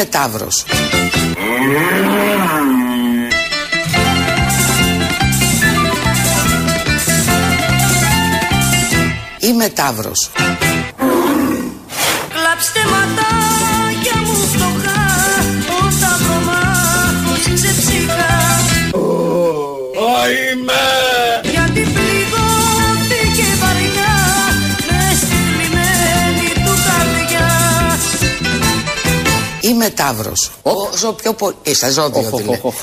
Είμαι Ταύρος. Είμαι Ταύρος. Είμαι Ταύρος. Όσο πιο πολύ. Ε, στα ζώδια Οχ, οχ, δηλαδή. οχ.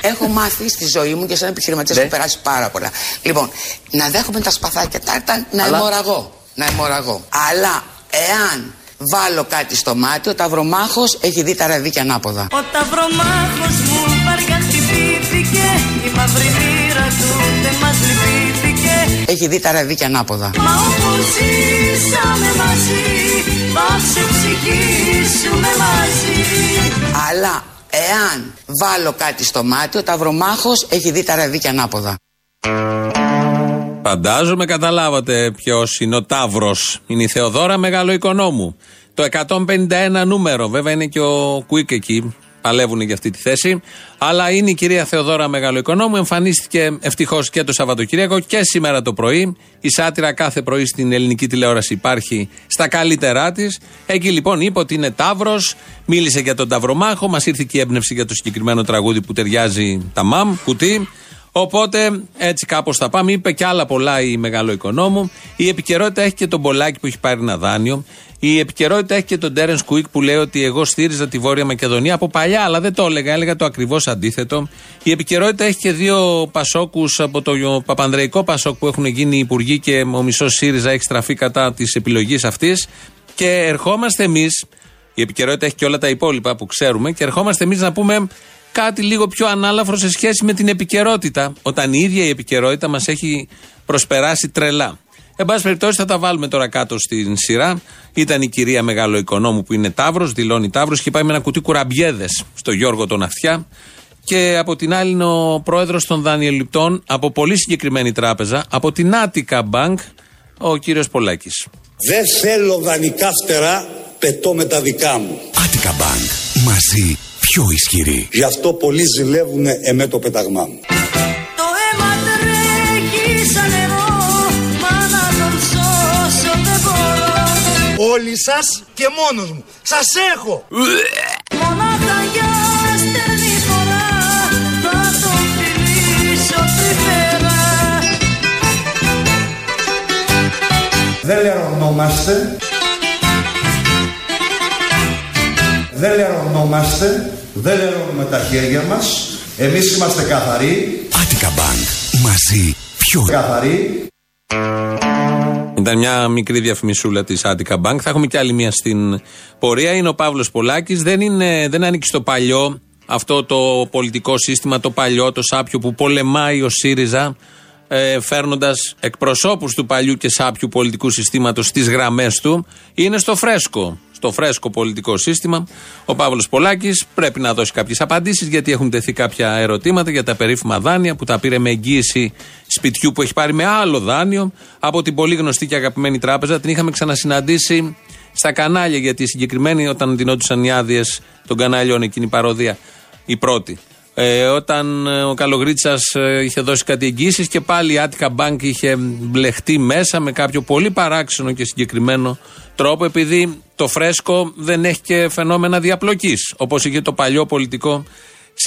Έχω μάθει στη ζωή μου και σαν επιχειρηματίας Ναι. έχω περάσει πάρα πολλά. Λοιπόν, να δέχομαι τα σπαθάκια, τα, τα, να Αλλά- αιμορραγώ. Να αιμορραγώ. Αλλά εάν βάλω κάτι στο μάτι, ο ταυρομάχος έχει δει τα ραδίκια ανάποδα. Ο ταυρομάχος μου βαριά χτυπήθηκε Η μαύρη μοίρα του δεν μας λυπήθηκε Έχει δει τα ραδίκια ανάποδα. Μα όπως ζήσαμε μαζί Θα ξεψυχήσουμε μαζί Αλλά εάν βάλω κάτι στο μάτι, ο ταυρομάχος έχει δει τα ραδίκια ανάποδα. Φαντάζομαι καταλάβατε ποιος είναι ο Ταύρος. Είναι η Θεοδόρα Μεγάλο Οικονόμου. Το 151 νούμερο, βέβαια είναι και ο Κουίκ εκεί. Παλεύουν για αυτή τη θέση. Αλλά είναι η κυρία Θεοδόρα Μεγάλο Οικονόμου. Εμφανίστηκε ευτυχώς και το Σαββατοκύριακο και σήμερα το πρωί. Η σάτυρα κάθε πρωί στην ελληνική τηλεόραση υπάρχει στα καλύτερά της. Εκεί λοιπόν είπε ότι είναι Ταύρος. Μίλησε για τον Ταυρομάχο. Μας ήρθε και η έμπνευση για το συγκεκριμένο τραγούδι που ταιριάζει τα μαμ, κουτί. Οπότε έτσι κάπως θα πάμε. Είπε και άλλα πολλά η μεγάλο οικονόμου. Η επικαιρότητα έχει και τον Πολάκη που έχει πάρει ένα δάνειο. Η επικαιρότητα έχει και τον Τέρεν Κουίκ που λέει ότι εγώ στήριζα τη Βόρεια Μακεδονία από παλιά, αλλά δεν το έλεγα. Έλεγα το ακριβώς αντίθετο. Η επικαιρότητα έχει και δύο Πασόκους από το Παπανδρεϊκό Πασόκ που έχουν γίνει υπουργοί και ο μισός ΣΥΡΙΖΑ έχει στραφεί κατά της επιλογής αυτής. Και ερχόμαστε εμείς, η επικαιρότητα έχει και όλα τα υπόλοιπα που ξέρουμε, και ερχόμαστε εμείς να πούμε κάτι λίγο πιο ανάλαφρο σε σχέση με την επικαιρότητα, όταν η ίδια η επικαιρότητα μας έχει προσπεράσει τρελά. Εν πάση περιπτώσει, θα τα βάλουμε τώρα κάτω στην σειρά. Ήταν η κυρία Μεγάλο Οικονόμου που είναι Ταύρος, δηλώνει Ταύρος και πάει με ένα κουτί κουραμπιέδες στο Γιώργο τον Αυτιά. Και από την άλλη είναι ο πρόεδρος των δανειοληπτών από πολύ συγκεκριμένη τράπεζα, από την Attica Bank, ο κύριος Πολάκης. Δεν θέλω δανεικά φτερά, πετώ με τα δικά μου. Attica Bank. Μαζί πιο ισχυρή. Γι' αυτό πολλοί ζηλεύουν εμέ το πεταγμά μου. Όλοι σας και μόνος μου. Σας έχω. Μονάχα για στερνή φορά Θα τον φιλήσω τρυφερά Δεν λερωνόμαστε. Δεν λερωνόμαστε. Δεν λερώνουμε τα χέρια μας. Εμείς είμαστε καθαροί. Attica Bank. Μαζί πιο Καθαροί. Ήταν μια μικρή διαφημισούλα της Attica Bank. Θα έχουμε και άλλη μια στην πορεία. Είναι ο Παύλος Πολάκης. Δεν, είναι, δεν ανήκει στο παλιό αυτό το πολιτικό σύστημα, το παλιό, το σάπιο που πολεμάει ο ΣΥΡΙΖΑ, ε, φέρνοντας εκπροσώπους του παλιού και σάπιου πολιτικού συστήματος στις γραμμές του. Είναι στο φρέσκο. Στο φρέσκο πολιτικό σύστημα. Ο Παύλος Πολάκης πρέπει να δώσει κάποιες απαντήσεις γιατί έχουν τεθεί κάποια ερωτήματα για τα περίφημα δάνεια που τα πήρε με εγγύηση σπιτιού που έχει πάρει με άλλο δάνειο από την πολύ γνωστή και αγαπημένη τράπεζα. Την είχαμε ξανασυναντήσει στα κανάλια γιατί η συγκεκριμένη όταν δινόντουσαν οι άδειες των κανάλιων εκείνη η παροδία, η πρώτη. Ε, όταν ε, ο Καλογρίτσας είχε δώσει κάτι εγγύσει και πάλι η Attica Bank είχε μπλεχτεί μέσα με κάποιο πολύ παράξενο και συγκεκριμένο τρόπο, επειδή το φρέσκο δεν έχει και φαινόμενα διαπλοκής, όπως είχε το παλιό πολιτικό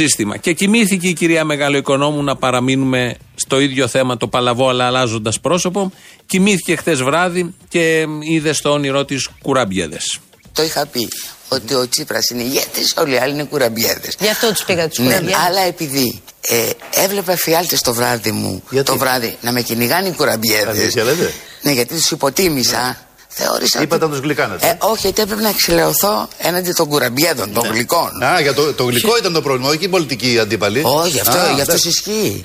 σύστημα. Και κοιμήθηκε η κυρία Μεγάλο Οικονόμου να παραμείνουμε στο ίδιο θέμα το παλαβό, αλλά αλλάζοντας πρόσωπο. Κοιμήθηκε χθες βράδυ και είδε στο όνειρό της κουραμπιέδες. Το είχα πει ότι ο Τσίπρας είναι ηγέτης, όλοι οι άλλοι είναι κουραμπιέδες. Γι' αυτό τους πήγα τους Ναι, κουραμπιέδες. αλλά επειδή ε, έβλεπα φιάλτες το βράδυ μου, Γιατί; το βράδυ, να με κυνηγάνε οι κουραμπιέδες. Αλήθεια λέτε; Ναι, γιατί τους υποτίμησα. Θεώρησα Είπατε ότι... να τους γλυκάνετες. Ε, όχι, γιατί έπρεπε να εξηλαιωθώ έναντι των κουραμπιέδων, των γλυκών. Α, για το, το γλυκό ήταν το πρόβλημα, όχι η πολιτική αντίπαλη. Όχι, αυτό, Α, γι' αυτός εντάξει. ισχύει.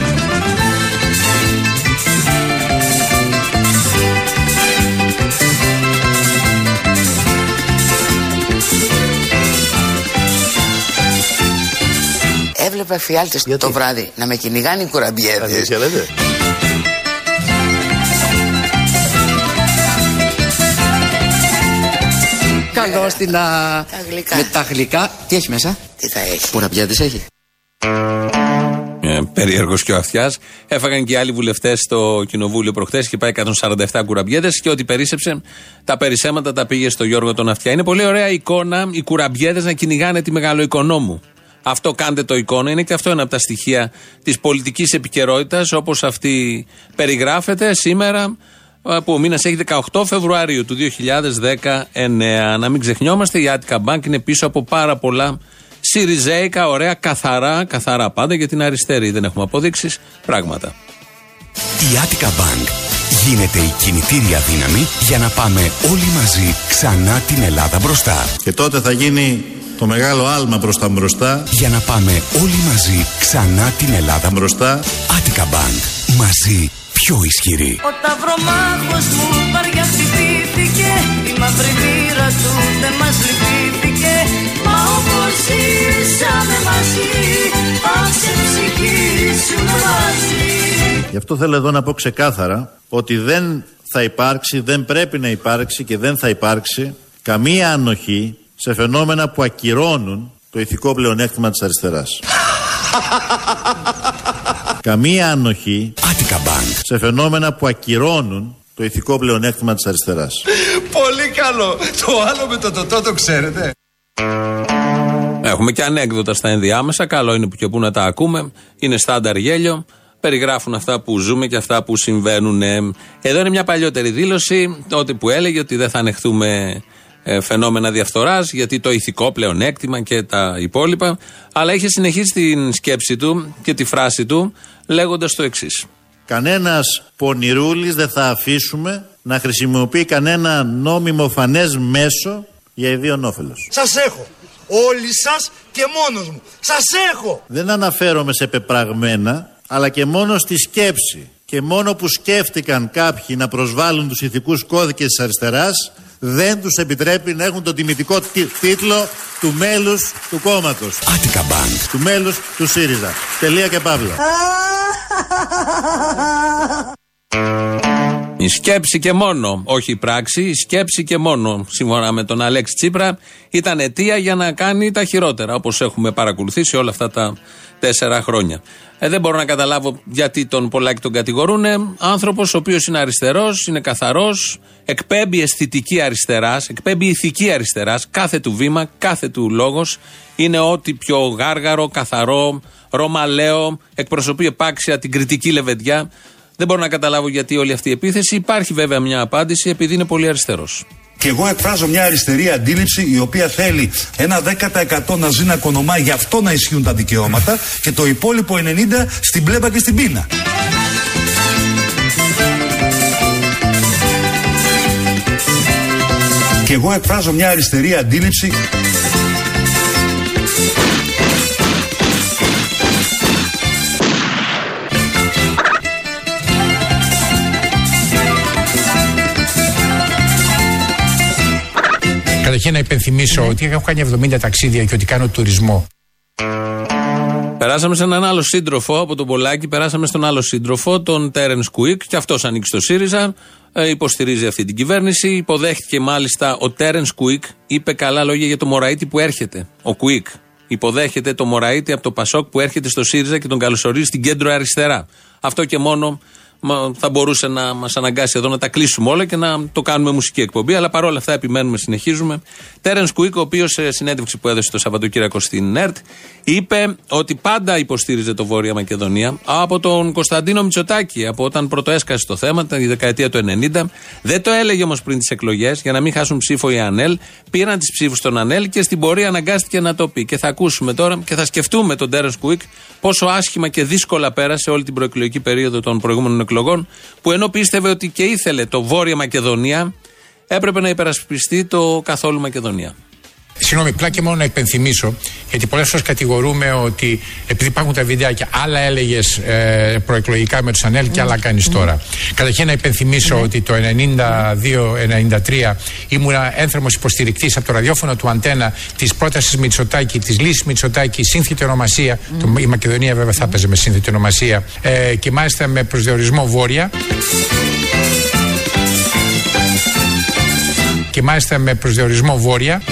Έβλεπα φιάλτες Γιατί; το βράδυ να με κυνηγάνε οι κουραμπιέδες. Καλό στην. α, Τα γλυκά. Με τα γλυκά. Τι έχει μέσα, Τι θα έχει; Κουραμπιέτε έχει; Ε, Περίεργος και ο αυτιάς. Έφαγαν και οι άλλοι βουλευτές στο κοινοβούλιο προχθέ και πάει 147 κουραμπιέδε και ό,τι περίσεψε, τα περισσέματα τα πήγε στο Γιώργο τον Αυτιά. Είναι πολύ ωραία εικόνα οι κουραμπιέδε να κυνηγάνε τη μεγάλο οικονόμου. Αυτό κάντε το εικόνα. Είναι και αυτό ένα από τα στοιχεία της πολιτικής επικαιρότητας όπως αυτή περιγράφεται σήμερα ε, που ο μήνας έχει 18 Φεβρουαρίου του 2019. Να μην ξεχνιόμαστε, η Attica Bank είναι πίσω από πάρα πολλά Σιριζέικα, ωραία, καθαρά, καθαρά πάντα για την αριστερή. Δεν έχουμε αποδείξεις πράγματα. Η Attica Bank γίνεται η κινητήρια δύναμη για να πάμε όλοι μαζί ξανά την Ελλάδα μπροστά. Και τότε θα γίνει το μεγάλο άλμα προς τα μπροστά, Για να πάμε όλοι μαζί ξανά την Ελλάδα μπροστά. μπροστά. Attica Bank. Μαζί πιο ισχυρή. Ο ταυρομάχος μου βαριά χτυπήθηκε Η μαύρη μοίρα του δεν μας λυπήθηκε Μα όπως ήσαμε μαζί Άσε ψυχή σου μαζί Γι' αυτό θέλω εδώ να πω ξεκάθαρα ότι δεν θα υπάρξει, δεν πρέπει να υπάρξει και δεν θα υπάρξει καμία ανοχή σε φαινόμενα που ακυρώνουν το ηθικό πλεονέκτημα της αριστεράς. καμία ανοχή Attica Bank. σε φαινόμενα που ακυρώνουν το ηθικό πλεονέκτημα της αριστεράς. Πολύ καλό. Το άλλο με το τοτό το ξέρετε. Έχουμε και ανέκδοτα στα ενδιάμεσα. Καλό είναι που και που να τα ακούμε. Είναι στάνταρ γέλιο. Περιγράφουν αυτά που ζούμε και αυτά που συμβαίνουν. Εδώ είναι μια παλιότερη δήλωση, τότε που έλεγε ότι δεν θα ανεχθούμε ε, φαινόμενα διαφθοράς, γιατί το ηθικό πλεονέκτημα και τα υπόλοιπα. Αλλά είχε συνεχίσει την σκέψη του και τη φράση του λέγοντας το εξής. Κανένας πονηρούλης δεν θα αφήσουμε να χρησιμοποιεί κανένα νόμιμο φανές μέσο για ιδίον όφελος. Σας έχω. Όλοι σας και μόνος μου. Σας έχω. Δεν αναφέρομαι σε πεπραγμένα, αλλά και μόνο στη σκέψη. Και μόνο που σκέφτηκαν κάποιοι να προσβάλλουν τους ηθικούς κώδικες της αριστεράς, δεν τους επιτρέπει να έχουν τον τιμητικό τι- τίτλο του μέλους του κόμματος. Attica Bank. Του μέλους του ΣΥΡΙΖΑ. Τελεία και παύλα. Η σκέψη και μόνο, όχι η πράξη, η σκέψη και μόνο, σύμφωνα με τον Αλέξη Τσίπρα, ήταν αιτία για να κάνει τα χειρότερα, όπως έχουμε παρακολουθήσει όλα αυτά τα τέσσερα χρόνια. Ε, δεν μπορώ να καταλάβω γιατί τον Πολάκη τον κατηγορούν. Άνθρωπος ο οποίος είναι αριστερός, είναι καθαρός, εκπέμπει αισθητική αριστεράς, εκπέμπει ηθική αριστεράς. Κάθε του βήμα, κάθε του λόγος είναι ό,τι πιο γάργαρο, καθαρό, ρωμαλαίο, εκπροσωπεί επάξια την κριτική λεβεντιά. Δεν μπορώ να καταλάβω γιατί όλη αυτή η επίθεση. Υπάρχει βέβαια μια απάντηση επειδή είναι πολύ αριστερός. Και εγώ εκφράζω μια αριστερή αντίληψη η οποία θέλει ένα 10% να ζει να κονομάει γι' αυτό να ισχύουν τα δικαιώματα και το υπόλοιπο 90% στην πλέμπα και στην πείνα. Και εγώ εκφράζω μια αριστερή αντίληψη Καταρχήν να υπενθυμίσω ότι έχω κάνει 70 ταξίδια και ότι κάνω τουρισμό. Περάσαμε σε έναν άλλο σύντροφο από τον Πολάκη, περάσαμε στον άλλο σύντροφο, τον Τέρενς Κουίκ, και αυτός ανήκει στο ΣΥΡΙΖΑ, ε, υποστηρίζει αυτή την κυβέρνηση. Υποδέχτηκε μάλιστα ο Τέρενς Κουίκ, είπε καλά λόγια για το Μωραήτη που έρχεται. Ο Κουίκ υποδέχεται το Μωραήτη από το Πασόκ που έρχεται στο ΣΥΡΙΖΑ και τον καλωσορίζει στην κέντρο αριστερά. Αυτό και μόνο μα, θα μπορούσε να μας αναγκάσει εδώ να τα κλείσουμε όλα και να το κάνουμε μουσική εκπομπή. Αλλά παρόλα αυτά επιμένουμε, συνεχίζουμε. Τέρεν Κουίκ, ο οποίος σε συνέντευξη που έδωσε το Σαββατοκύριακο στην ΕΡΤ, είπε ότι πάντα υποστήριζε το Βόρεια Μακεδονία από τον Κωνσταντίνο Μητσοτάκη, από όταν πρωτοέσκασε το θέμα, τη δεκαετία του 90. Δεν το έλεγε όμως πριν τις εκλογές, για να μην χάσουν ψήφο οι ΑΝΕΛ. Πήραν τις ψήφους στον ΑΝΕΛ και στην πορεία αναγκάστηκε να το πει. Και θα ακούσουμε τώρα και θα σκεφτούμε τον Τέρεν Κουίκ πόσο άσχημα και δύσκολα πέρασε όλη την προεκλογική περίοδο των προηγούμενων εκλογών, που ενώ πίστευε ότι και ήθελε το Βόρεια Μακεδονία, έπρεπε να υπερασπιστεί το καθόλου Μακεδονία. Συγγνώμη, απλά και μόνο να υπενθυμίσω, γιατί πολλές φορές κατηγορούμε ότι επειδή υπάρχουν τα βιντεάκια, άλλα έλεγες ε, προεκλογικά με τους Ανέλ και άλλα κάνεις τώρα. Καταρχήν να υπενθυμίσω ότι το 92-93 ήμουνα ένθερμος υποστηρικτής από το ραδιόφωνο του Αντένα της πρότασης Μητσοτάκη, της λύσης Μητσοτάκη, σύνθετη ονομασία. Το, η Μακεδονία βέβαια θα έπαιζε με σύνθετη ονομασία ε, και μάλιστα με προσδιορισμό βόρεια. Και μάλιστα με προσδιορισμό βόρεια.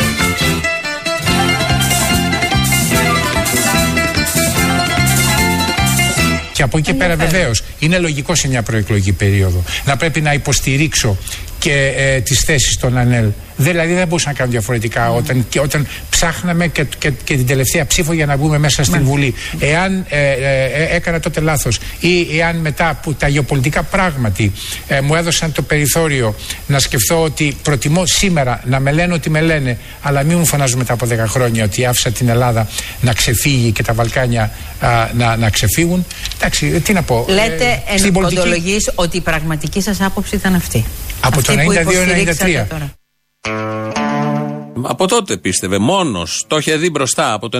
Και από εκεί και πέρα βεβαίως είναι λογικό σε μια προεκλογική περίοδο να πρέπει να υποστηρίξω και ε, τις θέσεις των ΑΝΕΛ. Δηλαδή δεν μπορούσα να κάνω διαφορετικά όταν, και όταν ψάχναμε και, και, και την τελευταία ψήφο για να μπούμε μέσα στην Βουλή. Εάν ε, ε, ε, έκανα τότε λάθος ή εάν μετά που τα γεωπολιτικά πράγματι ε, μου έδωσαν το περιθώριο να σκεφτώ ότι προτιμώ σήμερα να με λένε ότι με λένε αλλά μην μου φωνάζουν μετά από 10 χρόνια ότι άφησα την Ελλάδα να ξεφύγει και τα Βαλκάνια α, να, να ξεφύγουν. Εντάξει, ε, τι να πω. Λέτε Ε, εν στην πολιτική- ποντολογής ότι η πραγματική σας άποψη ήταν αυτή. Από Αυτή το που 92-93. υποστηρίξατε τώρα. Από τότε πίστευε μόνος. Το είχε δει μπροστά. Από το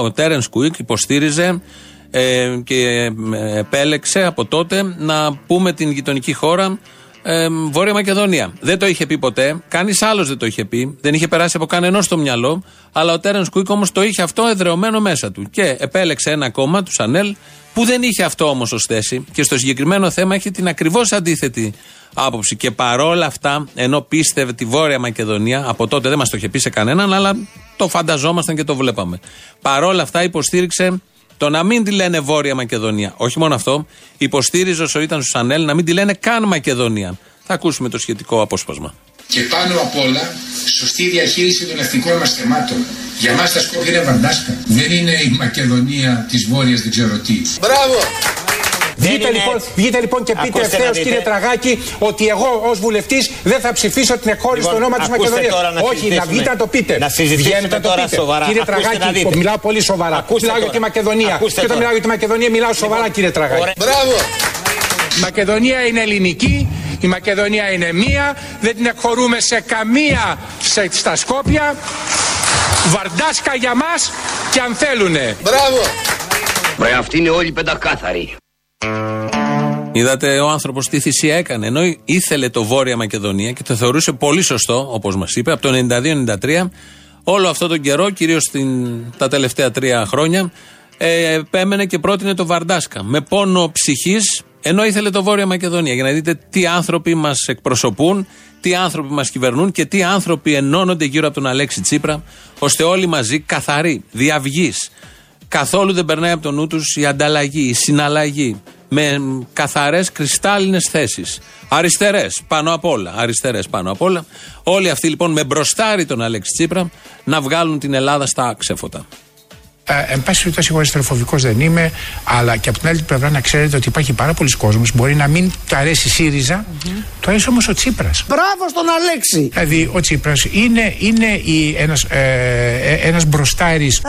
92-93 ο Τέρεν Κουίκ υποστήριζε ε, και ε, επέλεξε από τότε να πούμε την γειτονική χώρα ε, Βόρεια Μακεδονία. Δεν το είχε πει ποτέ. Κανείς άλλος δεν το είχε πει. Δεν είχε περάσει από κανένα στο μυαλό. Αλλά ο Τέρεν Κουίκ όμως το είχε αυτό εδρεωμένο μέσα του. Και επέλεξε ένα κόμμα, τους Σανέλ, που δεν είχε αυτό όμως ως θέση. Και στο συγκεκριμένο θέμα είχε την ακριβώς αντίθετη άποψη. Και παρόλα αυτά, ενώ πίστευε τη Βόρεια Μακεδονία, από τότε δεν μας το είχε πει σε κανέναν, αλλά το φανταζόμασταν και το βλέπαμε. Παρόλα αυτά, υποστήριξε το να μην τη λένε Βόρεια Μακεδονία. Όχι μόνο αυτό, υποστήριζε όσο ήταν στου Ανέλ να μην τη λένε καν Μακεδονία. Θα ακούσουμε το σχετικό απόσπασμα. Και πάνω απ' όλα, σωστή διαχείριση των εθνικών μας θεμάτων. Για μας τα Σκόπια είναι βαντάσκα. Δεν είναι η Μακεδονία της Βόρειας, δεν ξέρω τι. Μπράβο! Βγείτε, λοιπόν, βγείτε λοιπόν και πείτε Ακούστε ευθέως, να δείτε. κύριε Τραγάκη, ότι εγώ ως βουλευτής δεν θα ψηφίσω την εκχώρηση Λοιπόν, του ονόματο ακούστε Μακεδονίας. τώρα να Όχι, να συζητήσουμε. βγείτε να το πείτε. Να συζητήσουμε Βγαίνετε να το τώρα πείτε. σοβαρά. Κύριε Ακούστε να Τραγάκη, δείτε. μιλάω πολύ σοβαρά. Ακούστε μιλάω για τώρα. τη Μακεδονία. Ακούστε και όταν τώρα. μιλάω για τη Μακεδονία, μιλάω σοβαρά, κύριε Τραγάκη. Ωραία. Μπράβο! Η Μακεδονία είναι ελληνική, η Μακεδονία είναι μία, δεν την εκχωρούμε σε καμία σε, στα Σκόπια. Βαρντάσκα για μας και αν θέλουνε. Μπράβο! Ρε αυτοί είναι όλοι πεντακάθαροι. Είδατε ο άνθρωπος τι θυσία έκανε. Ενώ ήθελε το Βόρεια Μακεδονία και το θεωρούσε πολύ σωστό, όπως μας είπε, από το 92-93, όλο αυτό τον καιρό, κυρίως τα τελευταία τρία χρόνια, ε, επέμενε και πρότεινε το Βαρντάσκα. Με πόνο ψυχής, ενώ ήθελε το Βόρεια Μακεδονία. Για να δείτε τι άνθρωποι μας εκπροσωπούν, τι άνθρωποι μας κυβερνούν και τι άνθρωποι ενώνονται γύρω από τον Αλέξη Τσίπρα, ώστε όλοι μαζί καθαροί, διαυγεί, καθόλου δεν περνάει από το νου τους η ανταλλαγή, η συναλλαγή. Με καθαρές κρυστάλλινες θέσεις. Αριστερές πάνω απ' όλα. Αριστερές πάνω απ' όλα. Όλοι αυτοί λοιπόν με μπροστάρι τον Αλέξη Τσίπρα να βγάλουν την Ελλάδα στα ξέφωτα. Ε, εν πάση περιπτώσει, εγώ αριστεροφοβικό δεν είμαι, αλλά και από την άλλη πλευρά να ξέρετε ότι υπάρχει πάρα πολλοί κόσμος Μπορεί να μην του αρέσει η ΣΥΡΙΖΑ, του αρέσει όμως ο Τσίπρας. Μπράβο στον Αλέξη. Δηλαδή, ο Τσίπρας είναι, είναι η, ένας, ε, ε, ένας μπροστάρης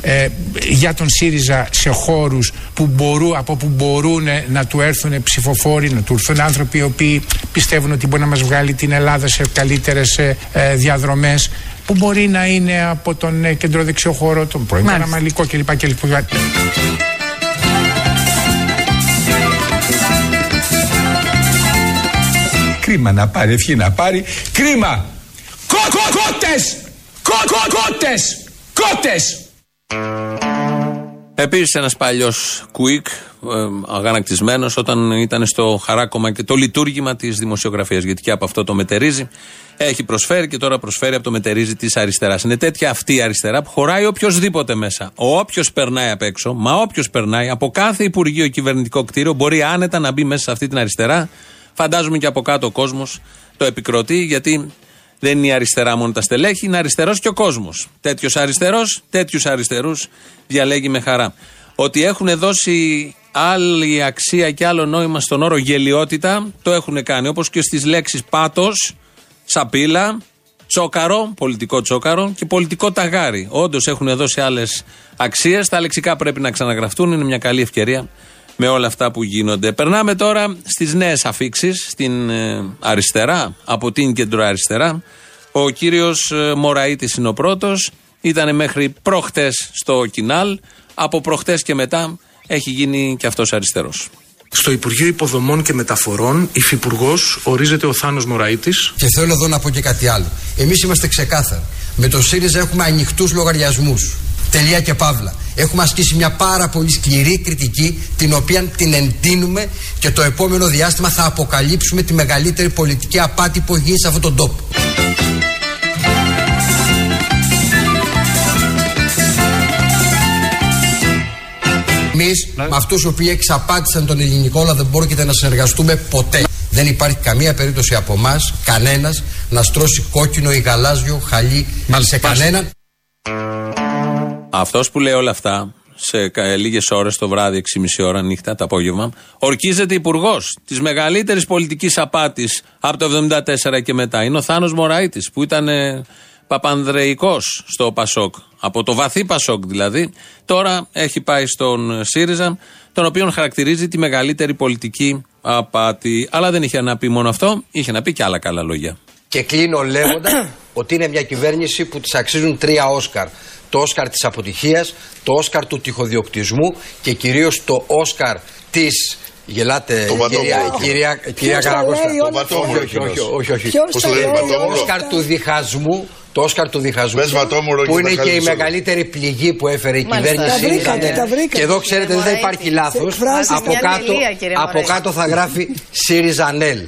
ε, για τον ΣΥΡΙΖΑ σε χώρους που μπορούν, από που μπορούν να του έρθουν ψηφοφόροι, να του έρθουν άνθρωποι οι οποίοι πιστεύουν ότι μπορεί να μας βγάλει την Ελλάδα σε καλύτερες ε, ε, διαδρομές που μπορεί να είναι από τον ε, κεντροδεξιό χώρο, τον πρώην Μάλιστα. Καραμαλικό κλπ. κλπ. Κρίμα να πάρει, ευχή να πάρει. Κρίμα! Κο, κο, κότες! Επίσης, ένας παλιός κουίκ, ε, αγανακτισμένος, όταν ήταν στο χαράκομα και το λειτουργήμα της δημοσιογραφίας. Γιατί και από αυτό το μετερίζει. Έχει προσφέρει και τώρα προσφέρει από το μετερίζει της αριστεράς. Είναι τέτοια αυτή η αριστερά που χωράει οποιοδήποτε μέσα. Όποιος περνάει απ' έξω, μα όποιος περνάει από κάθε Υπουργείο κυβερνητικό κτίριο μπορεί άνετα να μπει μέσα σε αυτή την αριστερά. Φαντάζομαι και από κάτω ο κόσμος το επικροτεί, γιατί δεν είναι η αριστερά μόνο τα στελέχη, είναι αριστερός και ο κόσμος. Τέτοιος αριστερός, τέτοιους αριστερούς διαλέγει με χαρά. Ότι έχουν δώσει άλλη αξία και άλλο νόημα στον όρο γελιότητα, το έχουν κάνει. Όπως και στις λέξεις πάτος, σαπίλα, τσόκαρο, πολιτικό τσόκαρο και πολιτικό ταγάρι. Όντως έχουν δώσει άλλες αξίες. Τα λεξικά πρέπει να ξαναγραφτούν. Είναι μια καλή ευκαιρία με όλα αυτά που γίνονται. Περνάμε τώρα στις νέες αφήξεις, στην ε, αριστερά, από την κεντροαριστερά. Ο κύριος ε, Μωραήτης είναι ο πρώτος. Ήταν μέχρι προχτές στο Κινάλ. Από προχτές και μετά έχει γίνει και αυτός αριστερός. Στο Υπουργείο Υποδομών και Μεταφορών, υφυπουργός ορίζεται ο Θάνος Μωραήτης. Και θέλω εδώ να πω και κάτι άλλο. Εμείς είμαστε ξεκάθαροι. Με το ΣΥΡΙΖΑ έχουμε ανοιχτούς λογαριασμούς. Τελεία και παύλα. Έχουμε ασκήσει μια πάρα πολύ σκληρή κριτική, την οποία την εντείνουμε και το επόμενο διάστημα θα αποκαλύψουμε τη μεγαλύτερη πολιτική απάτη που έχει γίνει σε αυτόν τον τόπο. Εμείς με αυτούς οι οποίοι εξαπάτησαν τον ελληνικό λαό δεν μπορούμε να συνεργαστούμε ποτέ. Δεν υπάρχει καμία περίπτωση από εμάς, κανένας, να στρώσει κόκκινο ή γαλάζιο χαλί σε κανέναν. Αυτός που λέει όλα αυτά σε λίγες ώρες το βράδυ, 6,5 ώρα νύχτα, το απόγευμα, ορκίζεται υπουργός της μεγαλύτερης πολιτικής απάτης από το 1974 και μετά. Είναι ο Θάνος Μωράητης, που ήταν ε, παπανδρεϊκός στο Πασόκ, από το βαθύ Πασόκ δηλαδή. Τώρα έχει πάει στον ΣΥΡΙΖΑ, τον οποίο χαρακτηρίζει τη μεγαλύτερη πολιτική απάτη. Αλλά δεν είχε να πει μόνο αυτό, είχε να πει και άλλα καλά λόγια. Και κλείνω λέγοντας ότι είναι μια κυβέρνηση που της αξίζουν τρία Όσκαρ. Το Όσκαρ της αποτυχίας, το Όσκαρ του τυχοδιοκτισμού και κυρίως το Όσκαρ της Γελάτε, κυρία, κυρία, κυρία Καραγώστα. Όχι, όχι, όχι, όχι. Το Όσκαρ του διχασμού, το Όσκαρ του διχασμού, που είναι και η μεγαλύτερη πληγή που έφερε η κυβέρνηση. Και εδώ ξέρετε δεν θα υπάρχει λάθος. Από κάτω, από κάτω θα γράφει ΣΥΡΙΖΑ ΝΕΛ.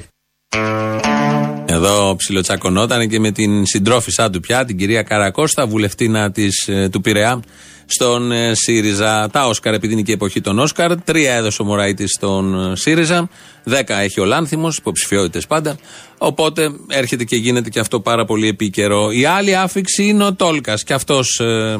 Εδώ ψιλοτσακωνόταν και με την συντρόφισά του πια, την κυρία Καρακώστα, βουλευτήνα της, ε, του Πειραιά, στον ε, ΣΥΡΙΖΑ. Τα Όσκαρ, επειδή είναι και η εποχή των Όσκαρ. Τρία έδωσε ο Μωράητη στον ε, ΣΥΡΙΖΑ. Δέκα έχει ο Λάνθιμος, υποψηφιότητες πάντα. Οπότε έρχεται και γίνεται και αυτό πάρα πολύ επίκαιρο. Η άλλη άφηξη είναι ο Τόλκας. Και αυτός ε,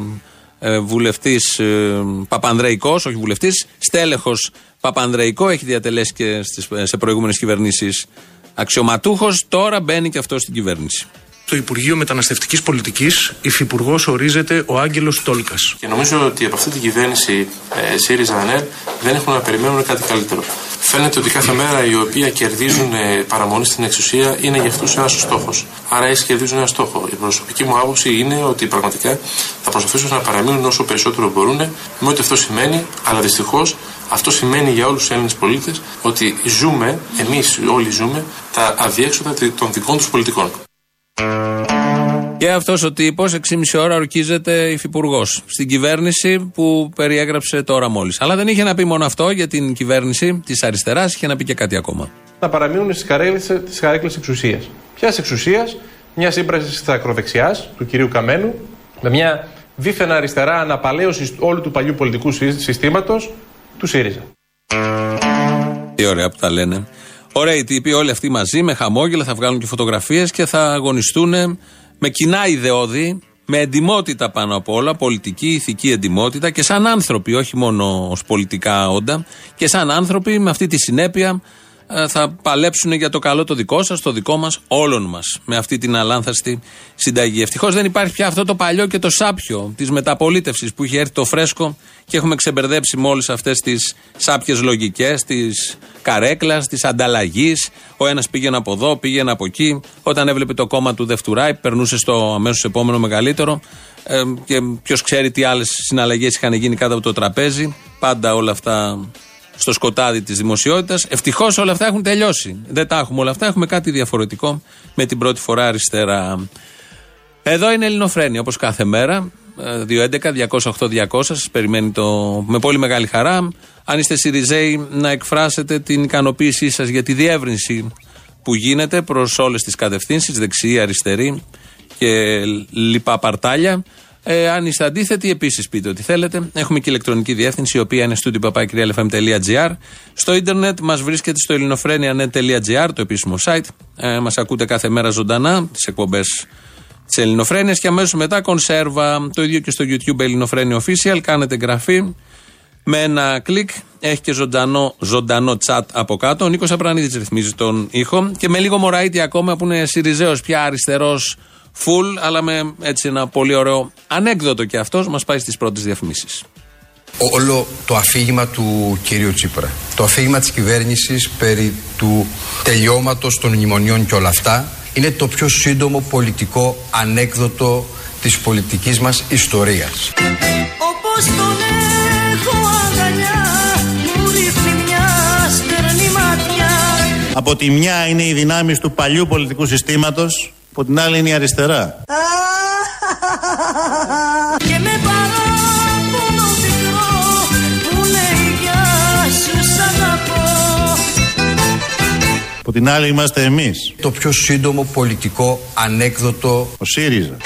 ε, βουλευτής ε, Παπανδρεϊκός, όχι βουλευτής, στέλεχος Παπανδρεϊκό, έχει διατελέσει και στις, σε προηγούμενες κυβερνήσεις αξιωματούχος. Τώρα μπαίνει και αυτός στην κυβέρνηση. Στο Υπουργείο Μεταναστευτικής Πολιτικής, υφυπουργός ορίζεται ο Άγγελος Τόλκας. Και νομίζω ότι από αυτή την κυβέρνηση ε, ΣΥΡΙΖΑ ΑΝΕΛ δεν έχουν να περιμένουν κάτι καλύτερο. Φαίνεται ότι κάθε μέρα οι οποίοι κερδίζουν ε, παραμονή στην εξουσία είναι για αυτούς ένας στόχος. Άρα έτσι κερδίζουν ένα στόχο. Η προσωπική μου άποψη είναι ότι πραγματικά θα προσπαθήσουν να παραμείνουν όσο περισσότερο μπορούν με ό,τι αυτό σημαίνει, αλλά δυστυχώς αυτό σημαίνει για όλους τους Έλληνες πολίτες ότι ζούμε, εμείς όλοι ζούμε, τα αδιέξοδα των δικών τους πολιτικών. Και αυτός ο τύπος 6,5 ώρα ορκίζεται υφυπουργός στην κυβέρνηση που περιέγραψε τώρα μόλις. Αλλά δεν είχε να πει μόνο αυτό για την κυβέρνηση της αριστεράς, είχε να πει και κάτι ακόμα. Να παραμείνουν στις καρέκλες εξουσίας. Ποιας εξουσίας, μια σύμπραση της ακροδεξιάς του κυρίου Καμένου, με μια δίθεν αριστερά αναπαλαίωση όλου του παλιού πολιτικού συστήματος του ΣΥΡΙΖΑ. Τι ωραία που τα λένε. Ωραίοι τύποι, όλοι αυτοί μαζί με χαμόγελα θα βγάλουν και φωτογραφίες και θα αγωνιστούν με κοινά ιδεώδη, με εντιμότητα πάνω απ' όλα, πολιτική, ηθική εντιμότητα και σαν άνθρωποι, όχι μόνο ως πολιτικά όντα, και σαν άνθρωποι με αυτή τη συνέπεια ε, θα παλέψουν για το καλό το δικό σας, το δικό μας, όλων μας, με αυτή την αλάνθαστη συνταγή. Ευτυχώς δεν υπάρχει πια αυτό το παλιό και το σάπιο της μεταπολίτευσης που είχε έρθει το φρέσκο και έχουμε ξεμπερδέψει με όλε αυτές τις σάπιες λογικές τη καρέκλας, τη ανταλλαγής. Ο ένας πήγαινε από εδώ, πήγαινε από εκεί. Όταν έβλεπε το κόμμα του Δευτουράη, περνούσε στο αμέσως επόμενο μεγαλύτερο. Ε, και ποιος ξέρει τι άλλες συναλλαγές είχαν γίνει κάτω από το τραπέζι. Πάντα όλα αυτά στο σκοτάδι της δημοσιότητας. Ευτυχώς όλα αυτά έχουν τελειώσει. Δεν τα έχουμε όλα αυτά. Έχουμε κάτι διαφορετικό με την πρώτη φορά αριστερά. Εδώ είναι Ελληνοφρένη, όπως κάθε μέρα. 211-208-200. Σας περιμένει το με πολύ μεγάλη χαρά. Αν είστε Σιριζέοι, να εκφράσετε την ικανοποίησή σας για τη διεύρυνση που γίνεται προς όλες τις κατευθύνσεις, δεξιή, αριστερή και λοιπά παρτάλια. Ε, αν είστε αντίθετοι, επίσης πείτε ό,τι θέλετε. Έχουμε και ηλεκτρονική διεύθυνση, η οποία είναι studio.papakirialfm.gr. Στο ίντερνετ μας βρίσκεται στο ελληνοφρένια.net.gr, το επίσημο site. Ε, μας ακούτε κάθε μέρα ζωντανά, τις εκπομπές της Ελληνοφρένειας. Και αμέσως μετά κονσέρβα. Το ίδιο και στο YouTube Ελληνοφρένια Official. Κάνετε εγγραφή. Με ένα κλικ έχει και ζωντανό, ζωντανό chat από κάτω. Ο Νίκος Απρανίδης ρυθμίζει τον ήχο. Και με λίγο μωραήτη ακόμα που είναι Σιριζέος πια αριστερός full, αλλά με έτσι ένα πολύ ωραίο ανέκδοτο και αυτός μας πάει στις πρώτες διαφημίσεις. Όλο το αφήγημα του κυρίου Τσίπρα, το αφήγημα της κυβέρνησης περί του τελειώματος των μνημονιών και όλα αυτά, είναι το πιο σύντομο πολιτικό ανέκδοτο της πολιτικής μας ιστορίας. Όπως τον έχω αγκαλιά, μου ρίχνει μια στερνή ματιά. Από τη μια είναι οι δυνάμεις του παλιού πολιτικού συστήματος που την άλλη είναι η αριστερά. Και άλλη είμαστε εμείς. Το πιο σύντομο πολιτικό ανέκδοτο. Ο ΣΥΡΙΖΑ.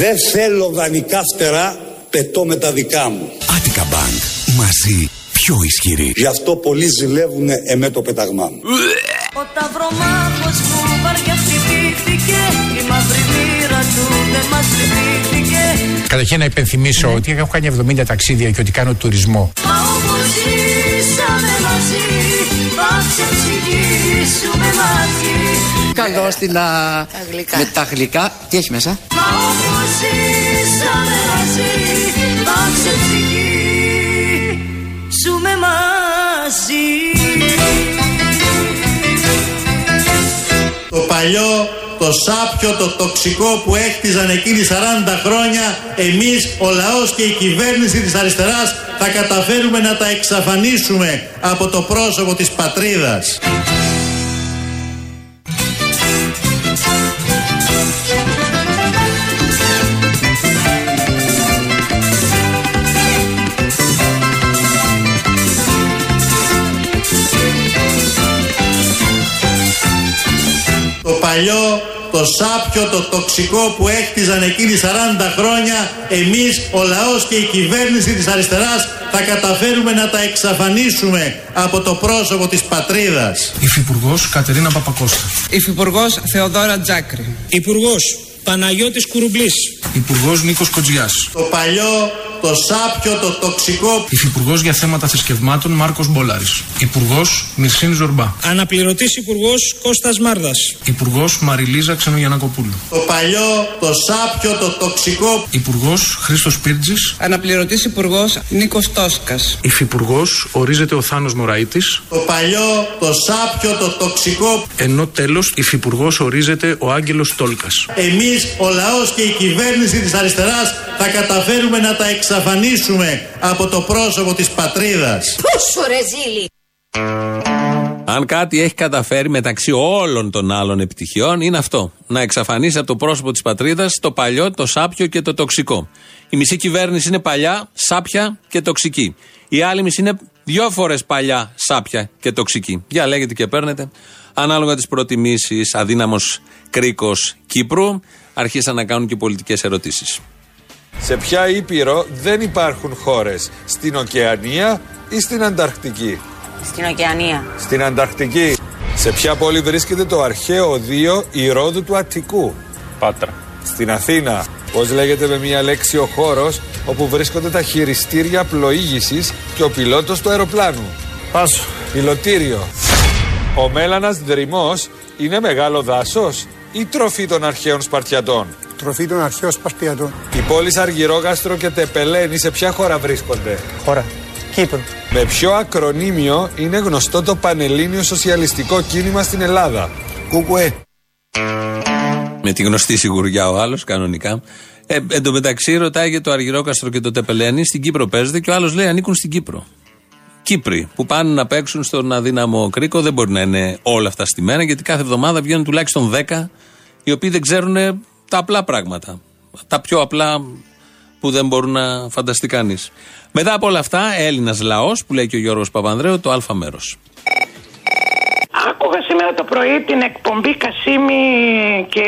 Δεν θέλω δανεικά φτερά, πετώ με τα δικά μου. Άτικα Bank. Μαζί πιο ισχυρή. Γι' αυτό πολλοί ζηλεύουν εμέ το πεταγμά μου. Ο ταυρομάχος μου βαριά χτυπήθηκε Η μαύρη μοίρα του δεν μας λυπήθηκε Καταρχήν να υπενθυμίσω ότι έχω κάνει 70 ταξίδια και ότι κάνω τουρισμό. Μα όπως ζήσαμε μαζί Θα ξεψυγήσουμε μαζί Καλό στην. α, γλυκά. Με τα γλυκά. Τι έχει μέσα; Μα όπως ζήσαμε μαζί Θα ξεψυγήσουμε μαζί Το παλιό, το σάπιο, το τοξικό που έκτιζαν εκείνοι 40 χρόνια, εμείς, ο λαός και η κυβέρνηση της αριστεράς θα καταφέρουμε να τα εξαφανίσουμε από το πρόσωπο της πατρίδας. Παλιό, το σάπιο, το τοξικό που έκτιζαν εκείνοι 40 χρόνια, εμείς, ο λαός και η κυβέρνηση της αριστεράς θα καταφέρουμε να τα εξαφανίσουμε από το πρόσωπο της πατρίδας. Υφυπουργός Κατερίνα Παπακώστα. Υφυπουργός Θεοδόρα Τζάκρη. Υπουργός Παναγιώτης Κουρουμπλής. Υπουργός Νίκος Κοτζιά. Το παλιό, το σάπιο, το τοξικό Υφυπουργός για θέματα θρησκευμάτων Μάρκος Μπόλαρης. Υπουργός Μυρσίνη Ζορμπά. Αναπληρωτής Υπουργός Κώστας Μάρδας. Υπουργός Μαριλίζα Ξενογιανακοπούλου. Το παλιό, το σάπιο, το τοξικό Υπουργός Χρήστος Πίρτζη. Αναπληρωτής Υπουργός Νίκος Τόσκας. Υφυπουργός ορίζεται ο Θάνος Μωραήτης. Το παλιό, το σάπιο, το τοξικό Ενώ τέλος Υφυπουργός ορίζεται ο Άγγελος Τόλκας. Εμείς, ο λαός και η κυβέρνηση της αριστεράς θα καταφέρουμε να τα εξαφανίσουμε από το πρόσωπο της πατρίδας. Πόσο ρε ζήλι. Αν κάτι έχει καταφέρει μεταξύ όλων των άλλων επιτυχιών είναι αυτό. Να εξαφανίσει από το πρόσωπο της πατρίδας το παλιό, το σάπιο και το τοξικό. Η μισή κυβέρνηση είναι παλιά, σάπια και τοξική. Η άλλη μισή είναι δυο φορές παλιά, σάπια και τοξική. Για λέγεται και παίρνετε. Ανάλογα τις προτιμήσεις, αδύναμος κρίκος Κύπρου, αρχίσαν να κάνουν και πολιτικές ερωτήσεις. Σε ποια ήπειρο δεν υπάρχουν χώρες, στην Οκεανία ή στην Ανταρκτική; Στην Οκεανία. Στην Ανταρκτική. Σε ποια πόλη βρίσκεται το αρχαίο οδείο Ηρόδου του Αττικού; Πάτρα. Στην Αθήνα. Πώς λέγεται με μία λέξη ο χώρος όπου βρίσκονται τα χειριστήρια πλοήγησης και ο πιλότος του αεροπλάνου. Πάσο. Πιλωτήριο. Ο Μέλανας Δρυμός είναι μεγάλο δάσος ή τροφή των αρχαίων Σπαρτιατών; Τροφή των αρχαίων Σπαρτιατών. Οι πόλεις Αργυρόγαστρο και Τεπελένη σε ποια χώρα βρίσκονται; Χώρα. Κύπρο. Με ποιο ακρονίμιο είναι γνωστό το Πανελλήνιο Σοσιαλιστικό Κίνημα στην Ελλάδα; Κουκουέ. Με τη γνωστή σιγουριά ο άλλος, κανονικά. Ε, εν τω μεταξύ ρωτάει για το Αργυρόκαστρο και το Τεπελένη, στην Κύπρο παίζεται και ο άλλος λέει ανήκουν στην Κύπρο. Κύπροι που πάνε να παίξουν στον αδύναμο κρίκο δεν μπορεί να είναι όλα αυτά στη μέρα γιατί κάθε εβδομάδα βγαίνουν τουλάχιστον 10 οι οποίοι δεν ξέρουν τα απλά πράγματα. Τα πιο απλά που δεν μπορούν να φανταστεί κανείς. Μετά από όλα αυτά, Έλληνας λαός που λέει και ο Γιώργος Παπανδρέου, το Α μέρος. Άκουγα σήμερα το πρωί την εκπομπή Κασίμη και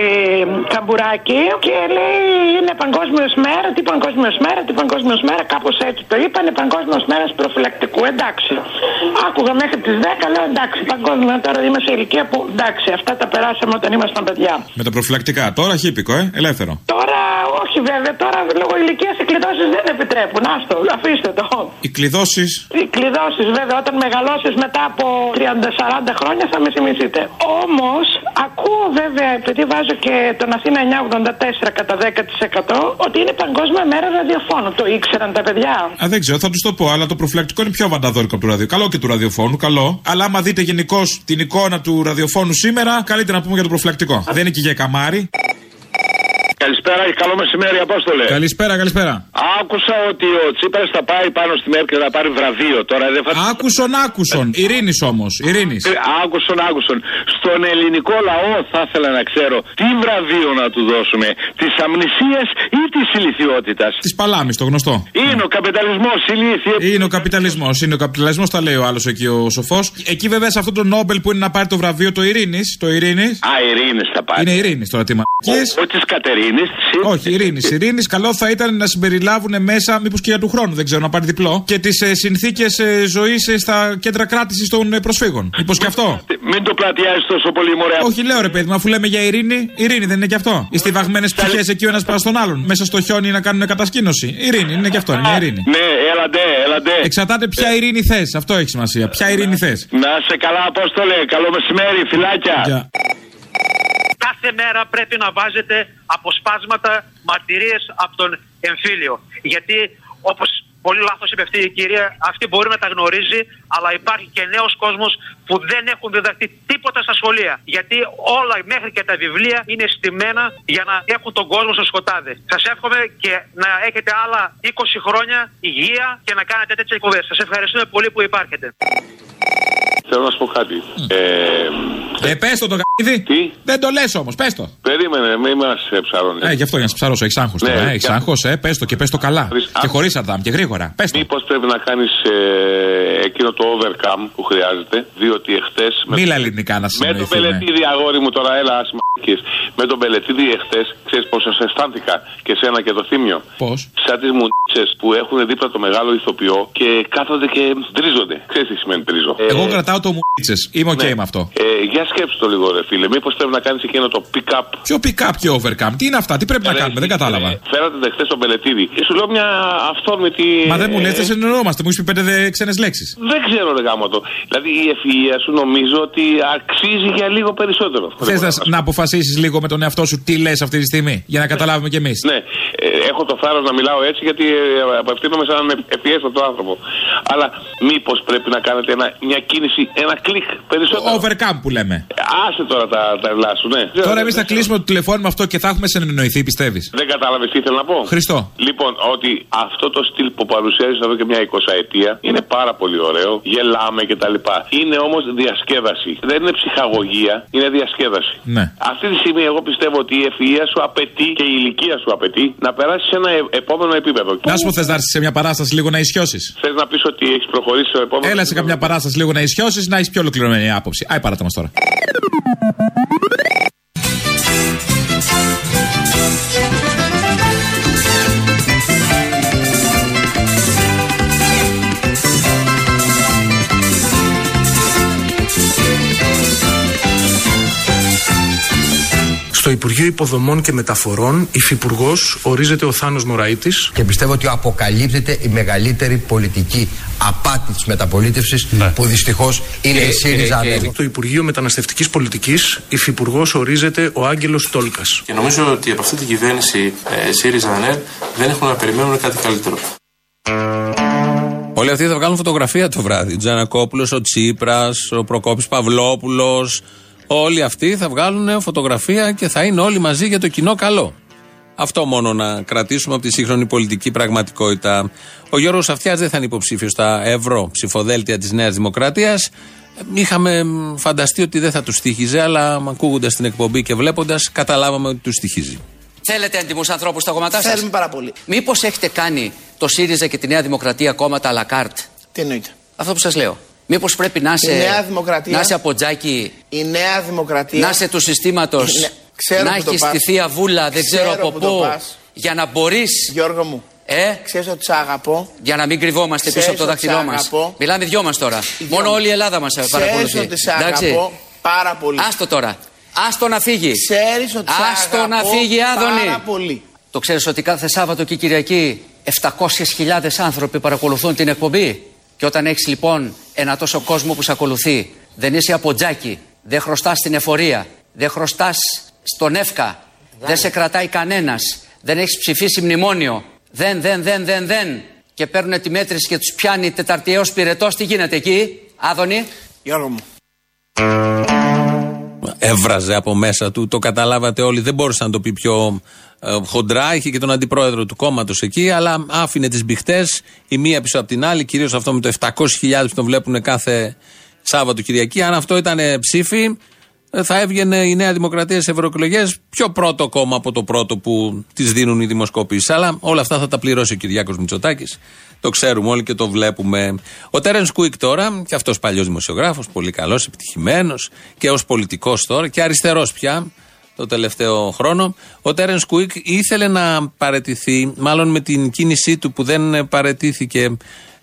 Καμπουράκη και λέει είναι παγκόσμιος μέρα, τι παγκόσμιος μέρα, τι παγκόσμιος μέρα, κάπως έτσι το είπανε, παγκόσμιος μέρας προφυλακτικού. Εντάξει. Άκουγα μέχρι τις 10, λέω εντάξει, παγκόσμιο τώρα είμαι σε ηλικία που εντάξει, αυτά τα περάσαμε όταν ήμασταν παιδιά. Με τα προφυλακτικά. Τώρα χύπικο, ε, ελεύθερο. Τώρα όχι βέβαια, τώρα λόγω ηλικίας οι κλειδώσεις δεν επιτρέπουν. Άστο, αφήστε το. Οι κλειδώσεις; Οι κλειδώσεις βέβαια όταν μεγαλώσεις μετά από 30-40 χρόνια θα με θυμηθείτε. Όμως ακούω βέβαια, επειδή βάζω και τον Αθήνα 984 κατά 10% ότι είναι Παγκόσμια Μέρα Ραδιοφώνου. Το ήξεραν τα παιδιά. Α, δεν ξέρω, θα τους το πω, αλλά το προφυλακτικό είναι πιο βανταδόρικο από το ραδιοφώνου. Καλό και του ραδιοφώνου, καλό. Αλλά άμα δείτε γενικώς την εικόνα του ραδιοφώνου σήμερα, καλύτερα να πούμε για το προφυλακτικό. Δεν είναι και για καμάρι. Καλησπέρα και καλό μεσημέρι, Απόστολε. Καλησπέρα, καλησπέρα. Άκουσα ότι ο Τσίπρας θα πάει πάνω στη Μέρκελ να πάρει βραβείο. Τώρα δεν θα. Άκουσον, άκουσον. Ειρήνης όμως. Ειρήνης. Ε, Άκουσον, άκουσον. Στον ελληνικό λαό θα ήθελα να ξέρω τι βραβείο να του δώσουμε. Τη αμνησία ή της ηλικιότητας; Της Παλάμης, το γνωστό. Είναι ο καπιταλισμός, ηλίθιε. Είναι ο καπιταλισμός. Είναι ο καπιταλισμός, τα λέει ο άλλος εκεί ο σοφός. Εκεί βέβαια σε αυτό το Νόμπελ που είναι να πάρει το βραβείο το Ειρήνης. Το Ειρήνης. Α, Ειρήνης θα πάρει. Είναι Ειρήνης τώρα τι μαλακίες. Όχι της Κατερίνης. Όχι, Ειρήνης. Ειρήνης, καλό θα ήταν να συμπεριλάβουν μέσα, μήπως και για του χρόνου, δεν ξέρω, να πάρει διπλό, και τις ε, συνθήκες ε, ζωής στα κέντρα κράτησης των ε, προσφύγων. Μήπως και αυτό; Μην το πλατιάζεις τόσο πολύ, μωρέ. Όχι, λέω ρε παιδί μου, αφού λέμε για ειρήνη, ειρήνη δεν είναι και αυτό. Οι στιβαγμένες ψυχές εκεί ο ένας πας στον άλλον. Μέσα στο χιόνι να κάνουν κατασκήνωση. Ειρήνη είναι και αυτό, είναι μια ειρήνη. Ναι, έλαντε, έλαντε. Εξαρτάται ποια ειρήνη θες. Αυτό έχει σημασία. Ποια ειρήνη θες. Να σε καλά, Απόστολε. Καλό μεσημέρι, φυλάκια. Κάθε μέρα πρέπει να βάζετε αποσπάσματα μαρτυρίες από τον εμφύλιο. Γιατί όπως πολύ λάθος είπε αυτή η κυρία, αυτή μπορεί να τα γνωρίζει, αλλά υπάρχει και νέος κόσμος που δεν έχουν διδαχθεί τίποτα στα σχολεία. Γιατί όλα μέχρι και τα βιβλία είναι στημένα για να έχουν τον κόσμο στο σκοτάδι. Σας εύχομαι και να έχετε άλλα 20 χρόνια υγεία και να κάνετε τέτοιες εκπομπές. Σας ευχαριστούμε πολύ που υπάρχετε. Θέλω να σου πω κάτι. Ε, Ε, πες το το γαίδι. Τι; Δεν το λες όμως, πες το. περίμενε, μην μας ψαρώνεις. Ε, γι' αυτό για να σε ψαρώσω, έχεις άγχος Ναι, τώρα. Έχεις και- άγχος, ε, πες το και πες το καλά. Και χωρίς αρτάμ και γρήγορα. Πες το. Μήπως πρέπει να κάνεις ε, εκείνο το overcome που χρειάζεται, διότι εχθές. Μίλα ελληνικά να Με τον συνοηθούμε. Πελετήδη, αγόρι μου τώρα, έλα, ας μ***κεις. Με τον Πελετήδη εχθές, ξέρεις πώ σα αισθάνθηκα και σένα και το θύμιο. Πώς; Σαν τις μουντσε που έχουν δίπλα το μεγάλο ηθοποιό και κάθονται και τρίζονται. Ξέρεις τι σημαίνει τρίζω. Εγώ κρατάω το μουίτσε. Είμαι οκ με αυτό. Ε, για σκέψου το λίγο, ρε φίλε. Μήπως πρέπει να κάνεις εκείνο το pick-up; Ποιο pick-up και overcome; Τι είναι αυτά, τι πρέπει να κάνουμε, δεν κατάλαβα. Φέρατε δεχτέ τον Πελετήδη. Και σου λέω μια αυθόρμητη. Μα δεν μου λες, ε, δεν συνεννοούμαστε. Μου είπε πέντε ξένες λέξεις. Δεν ξέρω, ρε γάμο το. Δηλαδή η ευφυΐα σου νομίζω ότι αξίζει για λίγο περισσότερο. Θες να, να αποφασίσεις λίγο με τον εαυτό σου τι λες αυτή τη στιγμή, για να καταλάβουμε κι εμείς. Ναι, ε, έχω το θάρρος να μιλάω έτσι γιατί ε, απευθύνομαι σαν έναν επιέστατο άνθρωπο. Αλλά μήπως πρέπει να κάνετε ένα, μια κίνηση, ένα κλικ περισσότερο; Overcome που λέμε. Άσε τώρα τα, τα ευλά σου, ναι. Τώρα εμείς θα κλείσουμε το τηλεφώνημα με αυτό και θα έχουμε συνεννοηθεί, πιστεύεις; Δεν κατάλαβες τι ήθελα να πω. Χριστό. Λοιπόν, ότι αυτό το στυλ που παρουσιάζεις εδώ και μια 20 ετία είναι πάρα πολύ ωραίο. Γελάμε κτλ. Είναι όμως διασκέδαση. Δεν είναι ψυχαγωγία, είναι διασκέδαση. Ναι. Αυτή τη στιγμή εγώ πιστεύω ότι η ευφυΐα σου απαιτεί και η ηλικία σου απαιτεί να περάσει σε ένα ε- επόμενο επίπεδο. Να σου πω, θες να έρθεις σε μια παράσταση λίγο να ισιώσεις; Θες να πεις ότι έχεις προχωρήσει στο επόμενο. Έλα σε καμιά παράσταση λίγο να ισιώσεις, να έχεις πιο ολοκληρωμένη άποψη. Άι, παράτα μας τώρα. Υπουργείο Υποδομών και Μεταφορών, υφυπουργός ορίζεται ο Θάνος Μωραήτης. Και πιστεύω ότι αποκαλύπτεται η μεγαλύτερη πολιτική απάτη της μεταπολίτευσης που δυστυχώς είναι η ΣΥΡΙΖΑ. ανέβη. Στο Υπουργείο Μεταναστευτικής Πολιτικής, υφυπουργός ορίζεται ο Άγγελος Τόλκας. Και νομίζω ότι από αυτή την κυβέρνηση ε, ΣΥΡΙΖΑ ΑΝΕΛ δεν έχουν να περιμένουν κάτι καλύτερο. Όλοι αυτοί θα βγάλουν φωτογραφία το βράδυ. Ο Τζανακόπουλος, ο Τσίπρας, ο Προκόπης Παυλόπουλος. Όλοι αυτοί θα βγάλουν φωτογραφία και θα είναι όλοι μαζί για το κοινό καλό. Αυτό μόνο να κρατήσουμε από τη σύγχρονη πολιτική πραγματικότητα. Ο Γιώργος Αυτιάς δεν θα είναι υποψήφιος στα ευρώ ψηφοδέλτια της Νέας Δημοκρατίας. Είχαμε μ, φανταστεί ότι δεν θα τους στοιχίζε, αλλά ακούγοντας την εκπομπή και βλέποντας, καταλάβαμε ότι τους στοιχίζει. Θέλετε έντιμους ανθρώπους στα κόμματά σας; Θέλουμε πάρα πολύ. Μήπως έχετε κάνει το ΣΥΡΙΖΑ και τη Νέα Δημοκρατία κόμματα à la carte. Τι εννοείται. Αυτό που σας λέω. Μήπως πρέπει να είσαι. Η Νέα Δημοκρατία- Να είσαι από τζάκι. Η Νέα Δημοκρατία. Να είσαι του συστήματος. Ναι, ξέρω Να που το έχεις πας. τη θεία βούλα, δεν ξέρω, Ξέρω από που το πού. πας. Για να μπορεί. Γιώργο μου. Ε, Ξέρεις ότι σ' αγαπώ. για να μην κρυβόμαστε πίσω από Ξέρεις το ότι δάχτυλό σ' μας. αγαπώ. Μιλάμε δυο μας τώρα. δυο Μόνο μας. όλη η Ελλάδα μας Ξέρεις παρακολουθεί. ότι σε αγαπώ πάρα πολύ. Άστο τώρα. Άστο να φύγει. Ξέρεις ότι σε Άστο αγαπώ να φύγει, Άδωνη. πάρα πολύ. Το ξέρεις ότι κάθε Σάββατο και Κυριακή 700.000 άνθρωποι παρακολουθούν την εκπομπή; Και όταν έχεις λοιπόν ένα τόσο κόσμο που σε ακολουθεί, δεν είσαι από τζάκι, δεν χρωστάς στην εφορία, δεν χρωστάς στον εύκα, δεν σε κρατάει κανένας, δεν έχεις ψηφίσει μνημόνιο, δεν, δεν, δεν, δεν, δεν. Και παίρνουν τη μέτρηση και τους πιάνει τεταρτιαίος πυρετός, τι γίνεται εκεί, Άδωνη; Γιώργο μου. Έβραζε από μέσα του, το καταλάβατε όλοι. Δεν μπορούσε να το πει πιο ε, χοντρά, είχε και τον αντιπρόεδρο του κόμματος εκεί, αλλά άφηνε τις μπιχτές η μία πίσω από την άλλη, κυρίως αυτό με το 700.000 που τον βλέπουν κάθε Σάββατο Κυριακή. Αν αυτό ήταν ψήφι, ε, θα έβγαινε η Νέα Δημοκρατία σε ευρωεκλογές πιο πρώτο κόμμα από το πρώτο που τη δίνουν οι δημοσκοπήσεις. Αλλά όλα αυτά θα τα πληρώσει ο Κυριάκος Μητσοτάκης. Το ξέρουμε όλοι και το βλέπουμε. Ο Τέρεν Κουίκ τώρα, και αυτός παλιός δημοσιογράφος, πολύ καλός, επιτυχημένος και ως πολιτικός τώρα και αριστερός πια το τελευταίο χρόνο. Ο Τέρεν Κουίκ ήθελε να παρετηθεί, μάλλον με την κίνησή του που δεν παρετήθηκε,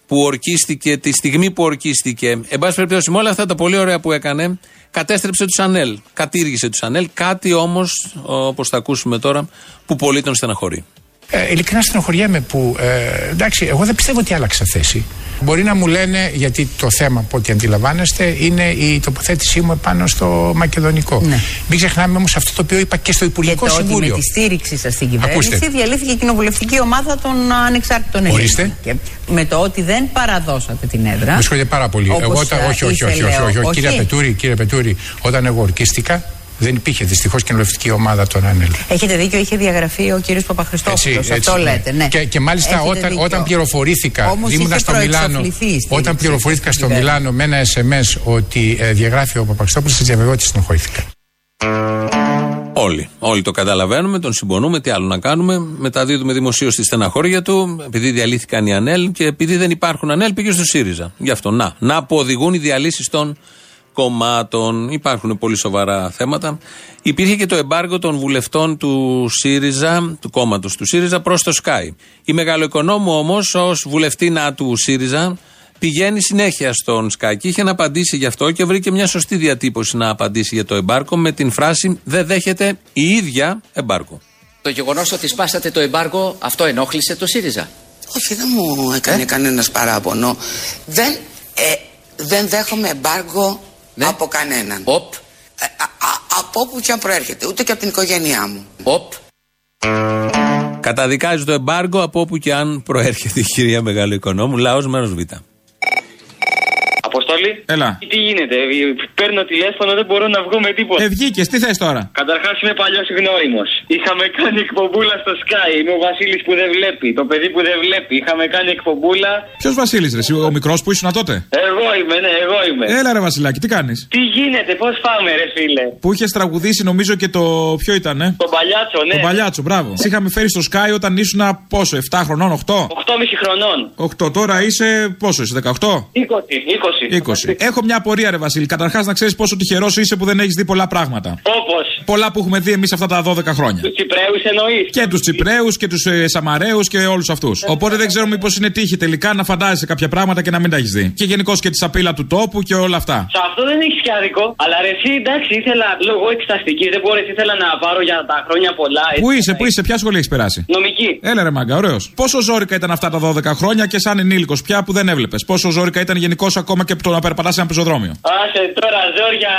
που ορκίστηκε τη στιγμή που ορκίστηκε. Εν πάση περιπτώσει, με όλα αυτά τα πολύ ωραία που έκανε, κατέστρεψε τους Ανέλ. Κατήργησε τους Ανέλ. Κάτι όμως, όπως θα ακούσουμε τώρα, που πολύ τον στεναχωρεί. Ε, ειλικρινά στενοχωριέμαι που. Ε, εντάξει, εγώ δεν πιστεύω ότι άλλαξα θέση. Μπορεί να μου λένε, γιατί το θέμα από ό,τι αντιλαμβάνεστε είναι η τοποθέτησή μου επάνω στο μακεδονικό. Ναι. Μην ξεχνάμε όμως αυτό το οποίο είπα και στο Υπουργικό και το Συμβούλιο. Ότι με τη στήριξη σας στην κυβέρνηση Ακούστε. διαλύθηκε η κοινοβουλευτική ομάδα των ανεξάρτητων Ελλήνων. Ορίστε. Και με το ότι δεν παραδώσατε την έδρα. Με συγχωρείτε πάρα πολύ. όπως, Εγώ όταν, ε, όχι, όχι, όχι, ήθελε όχι, όχι, ο- όχι, Κύριε όχι. Πετούρη, κύριε Πετούρη, όταν εγώ ορκίστηκα, δεν υπήρχε δυστυχώς κοινοβουλευτική ομάδα των ΑΝΕΛ. Έχετε δίκιο, είχε διαγραφεί ο κύριος Παπαχριστόπουλος. Έτσι, Αυτό έτσι, ναι. λέτε, ναι. Και, και μάλιστα Έχετε όταν, δίκιο. όταν πληροφορήθηκα, Όμως ήμουνα είχε στο Μιλάνο, προεξοφληθεί η στήριξη όταν πληροφορήθηκα στην στο κυβέρνηση. Μιλάνο με ένα SMS ότι ε, διαγράφει ο Παπαξιτόπουλο, σα διαβεβαιώ ότι στενοχωρήθηκα. Όλοι. Όλοι το καταλαβαίνουμε, τον συμπονούμε, τι άλλο να κάνουμε. Μεταδίδουμε δημοσίω τη στεναχώρια του, επειδή διαλύθηκαν οι ΑΝΕΛ και επειδή δεν υπάρχουν ΑΝΕΛ, πήγε στο ΣΥΡΙΖΑ. Γι' αυτό να. Να που οδηγούν οι διαλύσεις των κομμάτων. Υπάρχουν πολύ σοβαρά θέματα. Υπήρχε και το εμπάργο των βουλευτών του ΣΥΡΙΖΑ, του κόμματος του ΣΥΡΙΖΑ, προς το ΣΚΑΙ. Η μεγαλοοικονόμου όμως, ως βουλευτήνα του ΣΥΡΙΖΑ, πηγαίνει συνέχεια στον ΣΚΑΙ και είχε να απαντήσει γι' αυτό και βρήκε μια σωστή διατύπωση να απαντήσει για το εμπάρκο με την φράση Δεν δέχεται η ίδια εμπάρκο. Το γεγονός ότι σπάσατε το εμπάργο, αυτό ενόχλησε το ΣΥΡΙΖΑ; Όχι, δεν μου έκανε κανένας παράπονο. Δεν, ε, δεν δέχομαι εμπάργκο από κανέναν. Οπ. Ε, α, α- από όπου και αν προέρχεται, ούτε και από την οικογένειά μου. Οπ. Καταδικάζει το εμπάργκο από όπου και αν προέρχεται η κυρία Μεγάλο Οικονόμου. Λαός μέρος Β. Αποστολή. Έλα. Τι γίνεται, ε, παίρνω τηλέφωνο, δεν μπορώ να βγω με τίποτα. Ε, βγήκες, τι θες τώρα; Καταρχάς είμαι παλιός γνώριμος. Είχαμε κάνει εκπομπούλα στο Sky. Είμαι ο Βασίλης που δεν βλέπει. Το παιδί που δεν βλέπει. Είχαμε κάνει εκπομπούλα. Ποιος Βασίλης, ρε, εσύ, ο μικρός που ήσουν τότε; Εγώ είμαι, ναι, εγώ είμαι. Έλα, ρε Βασιλάκι, τι κάνεις; Τι γίνεται, πώς πάμε, ρε φίλε; Που είχες τραγουδήσει, νομίζω και το. Ποιο ήταν, ε; Τον παλιάτσο, ναι. Τον παλιάτσο, μπράβο. Σε είχαμε φέρει στο Sky όταν ήσουν πόσο, 7 χρονών, 8. 8,5 χρονών. 8, τώρα είσαι πόσο, είσαι 18. 20, 20. 20. Έχω μια απορία, ρε Βασίλη. Καταρχάς να ξέρεις πόσο τυχερός είσαι που δεν έχεις δει πολλά πράγματα. Όπως. Πολλά που έχουμε δει εμείς αυτά τα 12 χρόνια. Τους Τσιπρέους εννοείς. Και τους Τσιπρέους και τους ε, Σαμαρέους και όλους αυτούς. Οπότε δεν ξέρω μήπως είναι τύχη τελικά να φαντάζεσαι κάποια πράγματα και να μην τα έχεις δει. Και γενικώς και τη σαπίλα του τόπου και όλα αυτά. Σε αυτό δεν έχεις και άδικο. Αλλά ρε, εσύ εντάξει, ήθελα λόγω εξεταστικής, δεν μπορείς, ήθελα να πάρω για τα χρόνια πολλά. έτσι. Πού είσαι, πού είσαι, ποια σχολή έχεις περάσει; Νομική. Έλα ρε μάγκα, ωραίος. Πόσο ζώρικα ήταν αυτά τα 12 χρόνια και σαν ενήλικος πια που δεν έβλεπες; Πόσο ζώρικα ήταν γενικώς ακόμα και το να περπατάς σε ένα πεζοδρόμιο. Άσε τώρα ζόρια.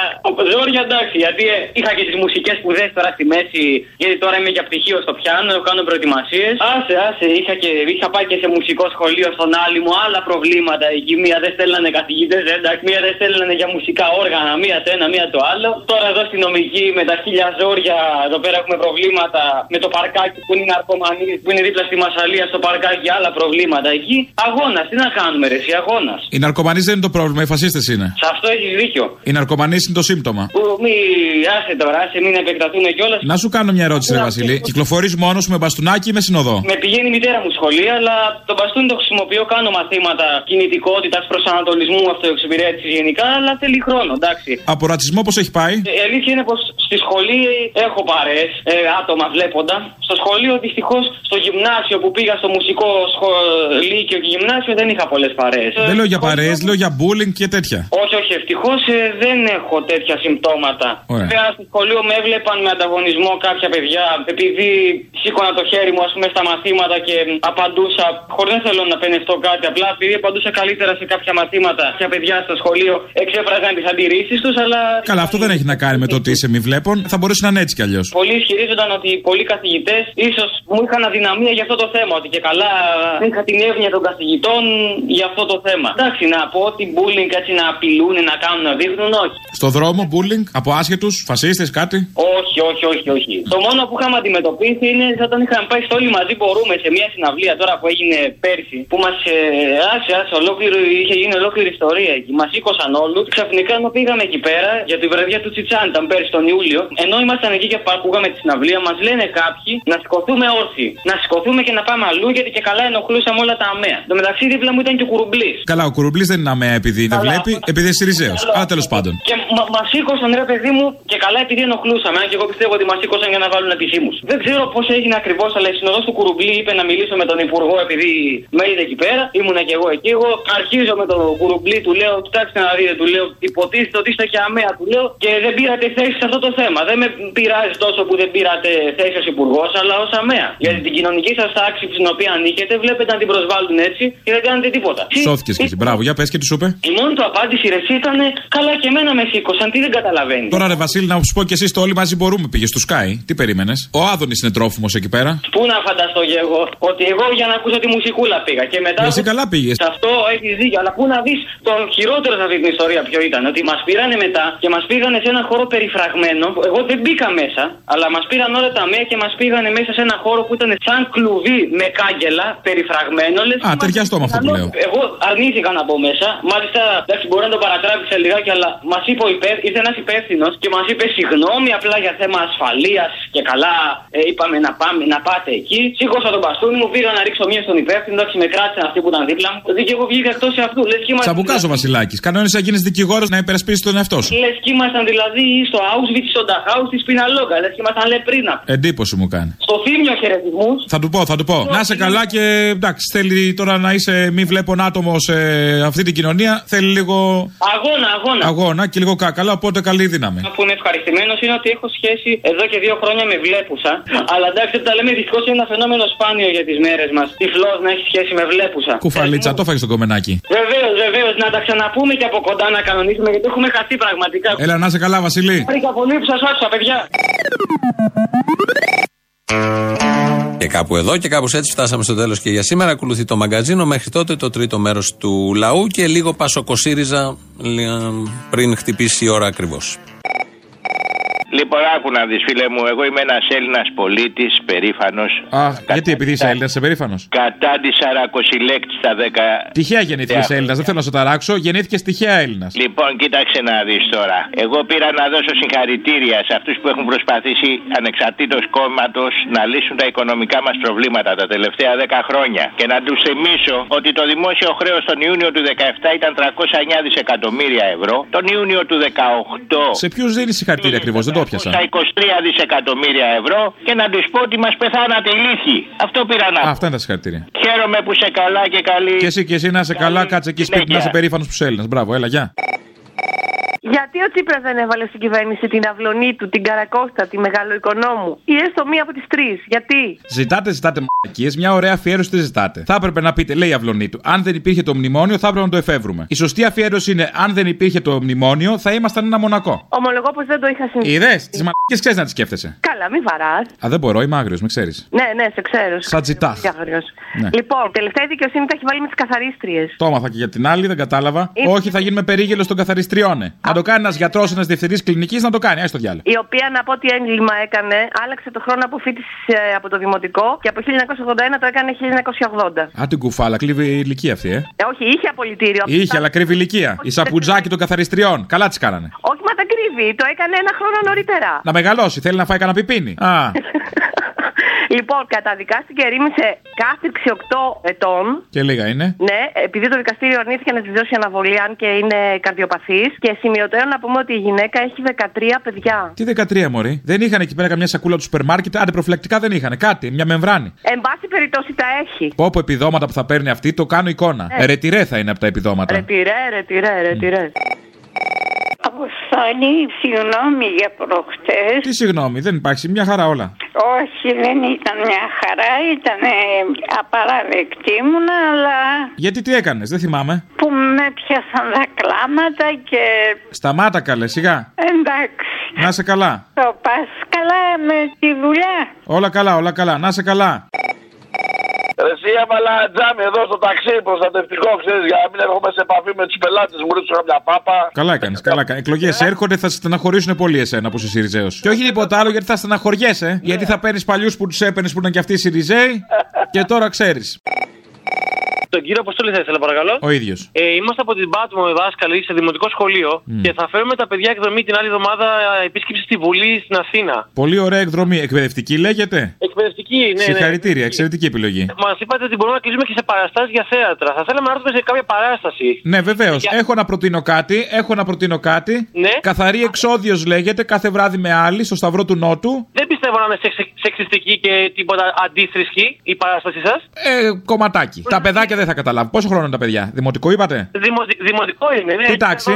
Ζόρια εντάξει, γιατί ε, είχα και τις μουσικές σπουδές τώρα στη μέση. Γιατί τώρα είμαι για πτυχίο στο πιάνο, κάνω προετοιμασίες. Άσε, άσε, είχα, και, είχα πάει και σε μουσικό σχολείο στον άλλη μου, άλλα προβλήματα εκεί. Μία δεν στέλνανε καθηγητές, εντάξει, μία δεν στέλνανε για μουσικά όργανα, μία το ένα, μία το άλλο. Τώρα εδώ στη νομική με τα χίλια ζόρια, εδώ πέρα έχουμε προβλήματα με το παρκάκι που είναι ναρκωμανή, που είναι δίπλα στη Μασαλία στο παρκάκι, άλλα προβλήματα εκεί. Αγώνας, τι να κάνουμε, ρε, εσύ αγώνας. Οι ναρκωμανείς δεν είναι το πρόβλημα, οι φασίστες είναι. Σε αυτό έχει δίκιο. Οι ναρκωμανείς είναι το σύμπτωμα. Που μη άσε τώρα, άσε μην επεκταθούμε κιόλας. Να σου κάνω μια ερώτηση, ρε Βασίλη. Κυκλοφορείς μόνος σου με μπαστούνάκι ή με συνοδό; Με πηγαίνει η μητέρα μου σχολεία, αλλά το μπαστούνι το χρησιμοποιώ, κάνω μαθήματα κινητικότητας, προσανατολισμού, αυτοεξυπηρέτηση γενικά, αλλά θέλει χρόνο, εντάξει. Από ρατσισμό πώς έχει πάει; Ε, Η αλήθεια είναι πως στη σχολή έχω παρέ ε, άτομα βλέποντα. Στο σχολείο δυστυχώς στο γυμνάσιο που πήγα στο μουσικό σχολείο και γυμνάσιο δεν είχα πολλές παρέ. Δεν λέω για παρέες, λέω για bullying και τέτοια. Όχι, όχι, ευτυχώς δεν έχω τέτοια συμπτώματα. Ωραία. Βέβαια, στο σχολείο με έβλεπαν με ανταγωνισμό κάποια παιδιά, επειδή σήκωνα το χέρι μου, ας πούμε, στα μαθήματα και απαντούσα, χωρίς να θέλω να πενευτώ κάτι, απλά επειδή απαντούσα καλύτερα σε κάποια μαθήματα, κάποια παιδιά στο σχολείο εξέφραζαν τις αντιρρήσεις τους, αλλά. Καλά, αυτό δεν έχει να κάνει με το ότι είσαι μη βλέπων. Θα μπορούσε να είναι έτσι κι αλλιώς. Πολλοί ισχυρίζονταν ότι πολλοί καθηγητές ίσως μου είχαν αδυναμία για αυτό το θέμα. Ότι και καλά είχα την εύνοια των καθηγητών για αυτό το θέμα. Εντάξει, να πω ότι bullying έτσι να απειλούν απειλούν, να κάνουν, να δείχνουν, όχι. Στο δρόμο, bullying, από άσχετους, φασίστες, κάτι; Όχι, όχι, όχι, όχι. Το μόνο που είχαμε αντιμετωπίσει είναι όταν είχαμε πάει στο Όλοι Μαζί Μπορούμε σε μια συναυλία τώρα που έγινε πέρσι. Που μας ε, άσε, άσε, ολόκληρο, είχε γίνει ολόκληρη ιστορία εκεί. Μας σήκωσαν όλους. Ξαφνικά ενώ πήγαμε εκεί πέρα για τη βραδιά του Τσιτσάν, ήταν πέρσι τον Ιούλιο. Ενώ ήμασταν εκεί και ακούγαμε τη συναυλία, μας λένε κάποιοι να σηκωθούμε όρθιοι. Να σηκωθούμε και να πάμε αλλού γιατί και καλά ενοχλούσαμε όλα τα αμαία. Το μεταξύ δίπλα μου ήταν και ο Κουρουμπλής. Καλά, ο Κουρουμπλής δεν είναι αμαία επειδή δεν Καλά. βλέπει, επειδή είναι Σιριζέο. Αλλά τέλος πάντων. Και μα μας σήκωσαν ρε παιδί μου και καλά επειδή ενοχλούσαμε. Αν και εγώ πιστεύω ότι μας σήκωσαν για να βάλουν επισήμου. Δεν ξέρω πώς έγινε ακριβώς, αλλά η συνοδός του Κουρουμπλή είπε να μιλήσω με τον Υπουργό επειδή με είδε εκεί πέρα. Ήμουνα και εγώ εκεί. Εγώ αρχίζω με τον Κουρουμπλή, του λέω, κοιτάξτε να δείτε, του λέω, υποτίθεται ότι είστε και αμαία, του λέω και δεν πήρατε θέση σε αυτό το θέμα. Δεν με πειράζει τόσο που δεν πήρατε θέση ως Υπουργός, αλλά ως αμαία. Γιατί την κοινωνική σας τάξη στην οποία ανήκετε βλέπετε να την προσβάλλουν έτσι και δεν κάνετε τίποτα. Σώθηκες και εσύ. Μπράβο, για πες και τους είπε. Η μόνη του απάντηση ρε εσύ ήταν καλά και εμένα με σήκωσαν, τι δεν καταλαβαίνεις. Τώρα ρε Βασίλη, να σου πω και εσύ το όλοι μαζί μπορούμε πήγες στο Sky. Τι περίμενες; Ο Άδωνης είναι τρόφιμος εκεί πέρα. Πού να φανταστώ και εγώ ότι εγώ για να ακούσω τη μουσικούλα πήγα και μετά. Εσύ καλά πήγες. Σε αυτό έχεις δίκιο, αλλά πού να δεις το χειρότερο σε αυτή την ιστορία ποιο ήταν. Ότι μας πήρανε μετά και μας πήγανε σε ένα χώρο περιφραγμένο. Εγώ δεν μπήκα μέσα, αλλά μας πήραν όλα τα μέα και μας πήγανε μέσα σε ένα χώρο που ήταν σαν κλουβί με κάγκελα περιφραγμένο. Λες, Α, ταιριαστό με αυτό που λέω. Εγώ αρνήθηκα να μπω μέσα. Μάλιστα, εντάξει, μπορεί να το παρατράπηξα λιγάκι, αλλά μας είπε ο υπέρ, ήρθε ένας υπεύθυνος και μας είπε συγγνώμη απλά για θέμα ασφαλείας και καλά ε, είπαμε να πάμε να πάτε εκεί. Σήκωσα τον μπαστούνι μου, πήγα να ρίξω μία στον υπεύθυνο, εντάξει, με κράτησαν αυτοί που ήταν δίπλα μου. Δηλαδή και εγώ βγήκα εκτός αυτού. Λες και ήμασταν. Τσαμπουκάζο Βασιλάκης. Κανόνισε να γίνει δικηγόρος να υπερασπίσει τον εαυτό σου. Λες και ήμασταν δηλαδή στο Auschwitz, στο Dachau, στη Σπιναλόγκα. Λες και ήμασταν λεπρίνα. Εντύπωση μου κάνει. Στο θύμιο χαιρετισμούς. Θα του πω, θα του πω. Να είσαι καλά και εντάξει, θέλει τώρα να είσαι μη βλέπον άτομο σε αυτή την κοινωνία. Θέλει λίγο Αγώνα, αγώνα. αγώνα και λίγο κάκαλα, οπότε καλή δύναμη. Αυτό που είναι ευχαριστημένος είναι ότι έχω σχέση εδώ και δύο χρόνια με βλέπουσα. Αλλά εντάξει, τα λέμε δυστυχώς είναι ένα φαινόμενο σπάνιο για τις μέρες μας. Τυφλό να έχει σχέση με βλέπουσα. Κουφαλίτσα, το φάγει στο κομμενάκι. Βεβαίως, βεβαίως, να τα ξαναπούμε και από κοντά να κανονίσουμε γιατί έχουμε χαθεί πραγματικά. Έλα, να είσαι καλά, Βασιλή. Χάρηκα πολύ που σας άκουσα, παιδιά. Και κάπου εδώ και κάπως έτσι φτάσαμε στο τέλος και για σήμερα. Ακολουθεί το μαγκαζίνο. Μέχρι τότε το τρίτο μέρος του λαού και λίγο πασοκοσύριζα πριν χτυπήσει η ώρα ακριβώς. Λοιπόν, άκου να δεις, φίλε μου, εγώ είμαι ένας Έλληνας πολίτης, περήφανος. Α, γιατί επειδή είσαι Έλληνας, είσαι περήφανος; Κατά της Σαρακοσιλέκτη στα 10. Τυχαία γεννήθηκες Έλληνας, δεν θέλω να σε ταράξω. Γεννήθηκες τυχαία Έλληνας. Λοιπόν, κοίταξε να δεις τώρα. Εγώ πήρα να δώσω συγχαρητήρια σε αυτούς που έχουν προσπαθήσει ανεξαρτήτως κόμματος να λύσουν τα οικονομικά μας προβλήματα τα τελευταία 10 χρόνια. Και να τους θυμίσω ότι το δημόσιο χρέος τον Ιούνιο του 17 ήταν 309 δισεκατομμύρια ευρώ. Τον Ιούνιο του 18 Σε ποιους δίνεις συγχαρητήρια ακριβώς, δεν το πιασα. στα 23 δισεκατομμύρια ευρώ και να τους πω ότι μας πεθάνατε ηλίθιοι. Αυτό πήρα να Α, πω. αυτά είναι τα συγχαρητήρια. Χαίρομαι που είσαι καλά και καλή. Και εσύ και εσύ να είσαι καλά, κάτσε εκεί σπίτι να είσαι περήφανος που είσαι Έλληνα. Μπράβο, έλα, γεια. Γιατί ο Τσίπρας δεν έβαλε στην κυβέρνηση την αυλωνή του, την Καρακώστα, τη Μεγαλοοικονόμου ή έστω μία από τις τρεις; Γιατί; Ζητάτε, ζητάτε μαλακίες, μια ωραία αφιέρωση τι ζητάτε. Θα έπρεπε να πείτε, λέει η αυλωνή του, αν δεν υπήρχε το μνημόνιο θα έπρεπε να το εφεύρουμε. Η σωστή αφιέρωση είναι, αν δεν υπήρχε το μνημόνιο θα ήμασταν ένα μονακό. Ομολογώ πως δεν το είχα συνηθίσει. Είδες, τις μαλακίες ξέρεις να τις σκέφτεσαι. Καλά, μην βαράς. Α, δεν μπορώ, είμαι άγριος, με ξέρεις. Ναι, ναι, σε ξέρω. Σαν τζιτάχ. Άγριος. Ναι. Λοιπόν, τελευταία δικαιοσύνη τα έχει βάλει με τις καθαρίστριες. Το έμαθα και για την άλλη, δεν κατάλαβα. Είναι- Όχι, θα γίνουμε περίγελος των καθαριστριών. ε. Να το κάνει ένας γιατρός, ένας διευθυντής κλινικής, να το κάνει. Α το διάλογο. Η οποία να πω τι έγκλημα έκανε, άλλαξε το χρόνο αποφύτηση ε, από το δημοτικό και από 1981 το έκανε 1980. Α την κουφάλα, κλείβει η ηλικία αυτή, ε. Ε, όχι, είχε απολυτήριο. Είχε, αλλά κρύβει ηλικία. Η σαπουτζάκη των καθαριστριών. Καλά τις κάνανε. Όχι, μα τα κρύβει. Το έκανε ένα χρόνο νωρίτερα. Να μεγαλώσει, θέλει να φάει κανένα πιπίνι. Α, Λοιπόν, καταδικάστηκε ερήμησε κάθριξη 8 ετών. και λίγα είναι. Ναι, επειδή το δικαστήριο αρνήθηκε να της δώσει αναβολή, αν και είναι καρδιοπαθής. Και σημειωτέων να πούμε ότι η γυναίκα έχει 13 παιδιά. Τι 13 μωρή; Δεν είχαν εκεί πέρα καμιά σακούλα του σούπερ μάρκετ; Άντε προφυλακτικά δεν είχαν. Κάτι, μια μεμβράνη. Εν πάση περιπτώσει τα έχει. Πω πω επιδόματα που θα παίρνει αυτή, το κάνω εικόνα. Ε. Ρετυρέ θα είναι από τα επιδόματα. Ρετυρέ, ρετυρέ, ρετυρέ. Αποστολή, συγγνώμη για προχτές. Τι συγγνώμη, δεν υπάρχει, μια χαρά όλα. Όχι, δεν ήταν μια χαρά, ήταν απαραδεκτή μου, αλλά Γιατί τι έκανες, δεν θυμάμαι. που με πιάσαν τα κλάματα και Σταμάτα καλέ, σιγά. εντάξει, Να είσαι καλά. το πας καλά με τη δουλειά. Όλα καλά, όλα καλά. Να είσαι καλά. Ρε ή έβαλα τζάμι εδώ στο ταξί προστατευτικό, ξέρεις, για να μην έρχομαι σε επαφή με τους πελάτες. Μου ρίξω μια πάπα. Καλά έκανες, καλά έκανες. Εκλογές έρχονται, θα σε στεναχωρήσουν πολύ εσένα που είσαι Σιριζέος. Και όχι τίποτα άλλο γιατί θα στεναχωριέσαι. Γιατί θα παίρνεις παλιούς που τους έπαιρνες που ήταν και αυτοί οι Σιριζέοι και τώρα ξέρεις. Τον κύριο Αποστόλη θα ήθελα, παρακαλώ. Ο ίδιος. Ε, είμαστε από την Πάτμο δάσκαλοι σε δημοτικό σχολείο Μμ. και θα φέρουμε τα παιδιά εκδρομή την άλλη εβδομάδα ε, επίσκεψη στη Βουλή στην Αθήνα. Πολύ ωραία εκδρομή. Εκπαιδευτική λέγεται; Εκπαιδευτική, ναι. ναι. Συγχαρητήρια, εξαιρετική επιλογή. Μας είπατε ότι μπορούμε να κλείσουμε και σε παραστάσεις για θέατρα. Θα θέλαμε να έρθουμε σε κάποια παράσταση. Ναι, βεβαίως. Για- Έχω να προτείνω κάτι. Έχω να προτείνω κάτι. Ναι. Καθαρή εξόδιος λέγεται κάθε βράδυ με άλλη στο Σταυρό του Νότου. Δεν πιστεύω να είναι σεξ- σεξιστική και τίποτα αντίθρησκη η παράστασή σας. Ε, κομματάκι. Τα παιδάκια δεν θα καταλάβουν. Πόσο χρόνο είναι τα παιδιά, Δημοτικό είπατε; δημοτικό είναι, ναι. Τι τάξη;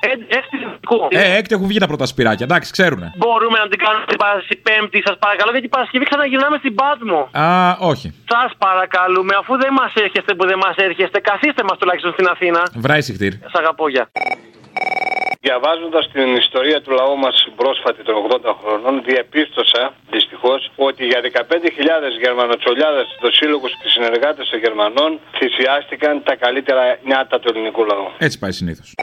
Ε, Έκτη δημοτικού. Ε, έκτη έχουν βγει τα πρώτα σπυράκια. Εντάξει, ξέρουνε. Μπορούμε να την κάνουμε την Παρασκευή Πέμπτη, σας παρακαλώ, γιατί την Παρασκευή ξαναγυρνάμε στην Πάτμο. Α, όχι. Σας παρακαλούμε, αφού δεν μας έρχεστε που δεν μας έρχεστε, καθίστε μας τουλάχιστον στην Αθήνα. Βράει συχτήρ. Σ' αγαπώ, γεια. Διαβάζοντας την ιστορία του λαού μας πρόσφατη των 80 χρονών, διαπίστωσα δυστυχώς ότι για 15.000 Γερμανοτσολιάδες, το σύλλογο και συνεργάτες των Γερμανών θυσιάστηκαν τα καλύτερα νιάτα του ελληνικού λαού. Έτσι πάει συνήθως.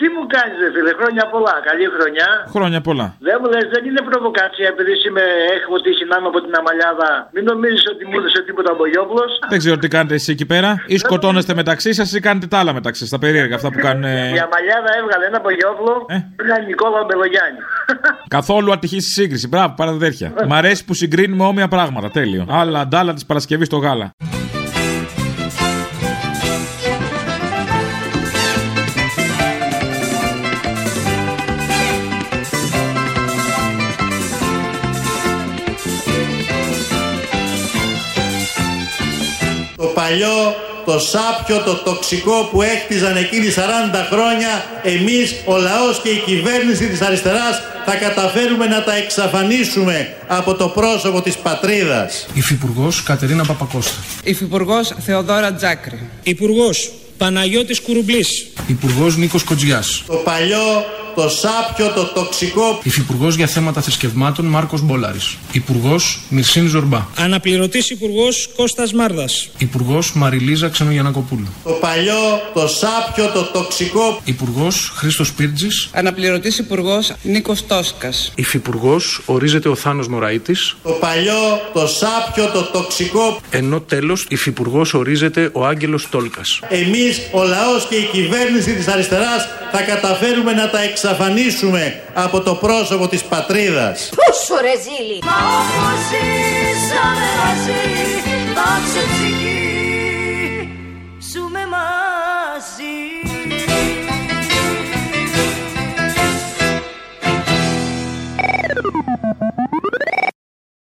Τι μου κάνεις, ρε φίλε, χρόνια πολλά. Καλή χρονιά. Χρόνια πολλά. Δεν μου λες, δεν είναι προβοκάτσια επειδή είμαι, έχω τύχει να είμαι από την Αμαλιάδα. Μην νομίζεις ότι μου έδωσε τίποτα ο Μπογιόπουλος. Δεν ξέρω τι κάνετε εσείς εκεί πέρα. Ή σκοτώνεστε μεταξύ σας ή κάνετε τα άλλα μεταξύ σας. Τα περίεργα αυτά που κάνουν. ε, Η Αμαλιάδα έβγαλε ένα Μπογιόπουλο που ήταν Νικόλα Μπελογιάννη. Καθόλου ατυχής στη σύγκριση. Μπράβο, παραδέρφια. Μ' αρέσει που συγκρίνουμε όμοια πράγματα. Τέλειο. Άλλα αντάλλα της Παρασκευής στο γάλα. Παλιό, το σάπιο, το τοξικό που έκτιζαν εκείνοι 40 χρόνια, εμείς, ο λαός και η κυβέρνηση της αριστεράς θα καταφέρουμε να τα εξαφανίσουμε από το πρόσωπο της πατρίδας. Υφυπουργός Κατερίνα Παπακώστα. Υφυπουργός Θεοδόρα Τζάκρη. Υπουργό Παναγιώτης Κουρουμπλής. Υπουργό Νίκος Κοτζιάς. Το παλιό, το σάπιο, το τοξικό Υφυπουργός για θέματα θρησκευμάτων Μάρκος Μπόλαρης. Υπουργός Μυρσίνη Ζορμπά. Αναπληρωτής Υπουργός Κώστας Μάρδας. Υπουργός Μαριλίζα Ξενογιανακοπούλου. Το παλιό, το σάπιο, το τοξικό Υπουργός Χρήστος Πίρτζης. Αναπληρωτής Υπουργός Νίκος Τόσκας. Υφυπουργός ορίζεται ο Θάνος Μωραήτης. Το παλιό, το σάπιο, το τοξικό Ενώ τέλος Υφυπουργός ορίζεται ο Άγγελος Τόλκας. Εμείς, ο λαός και η κυβέρνηση της αριστεράς θα καταφέρουμε να τα εξαφανίσουμε από το πρόσωπο της πατρίδας. Πόσο ρε ζήλι! Μαζί,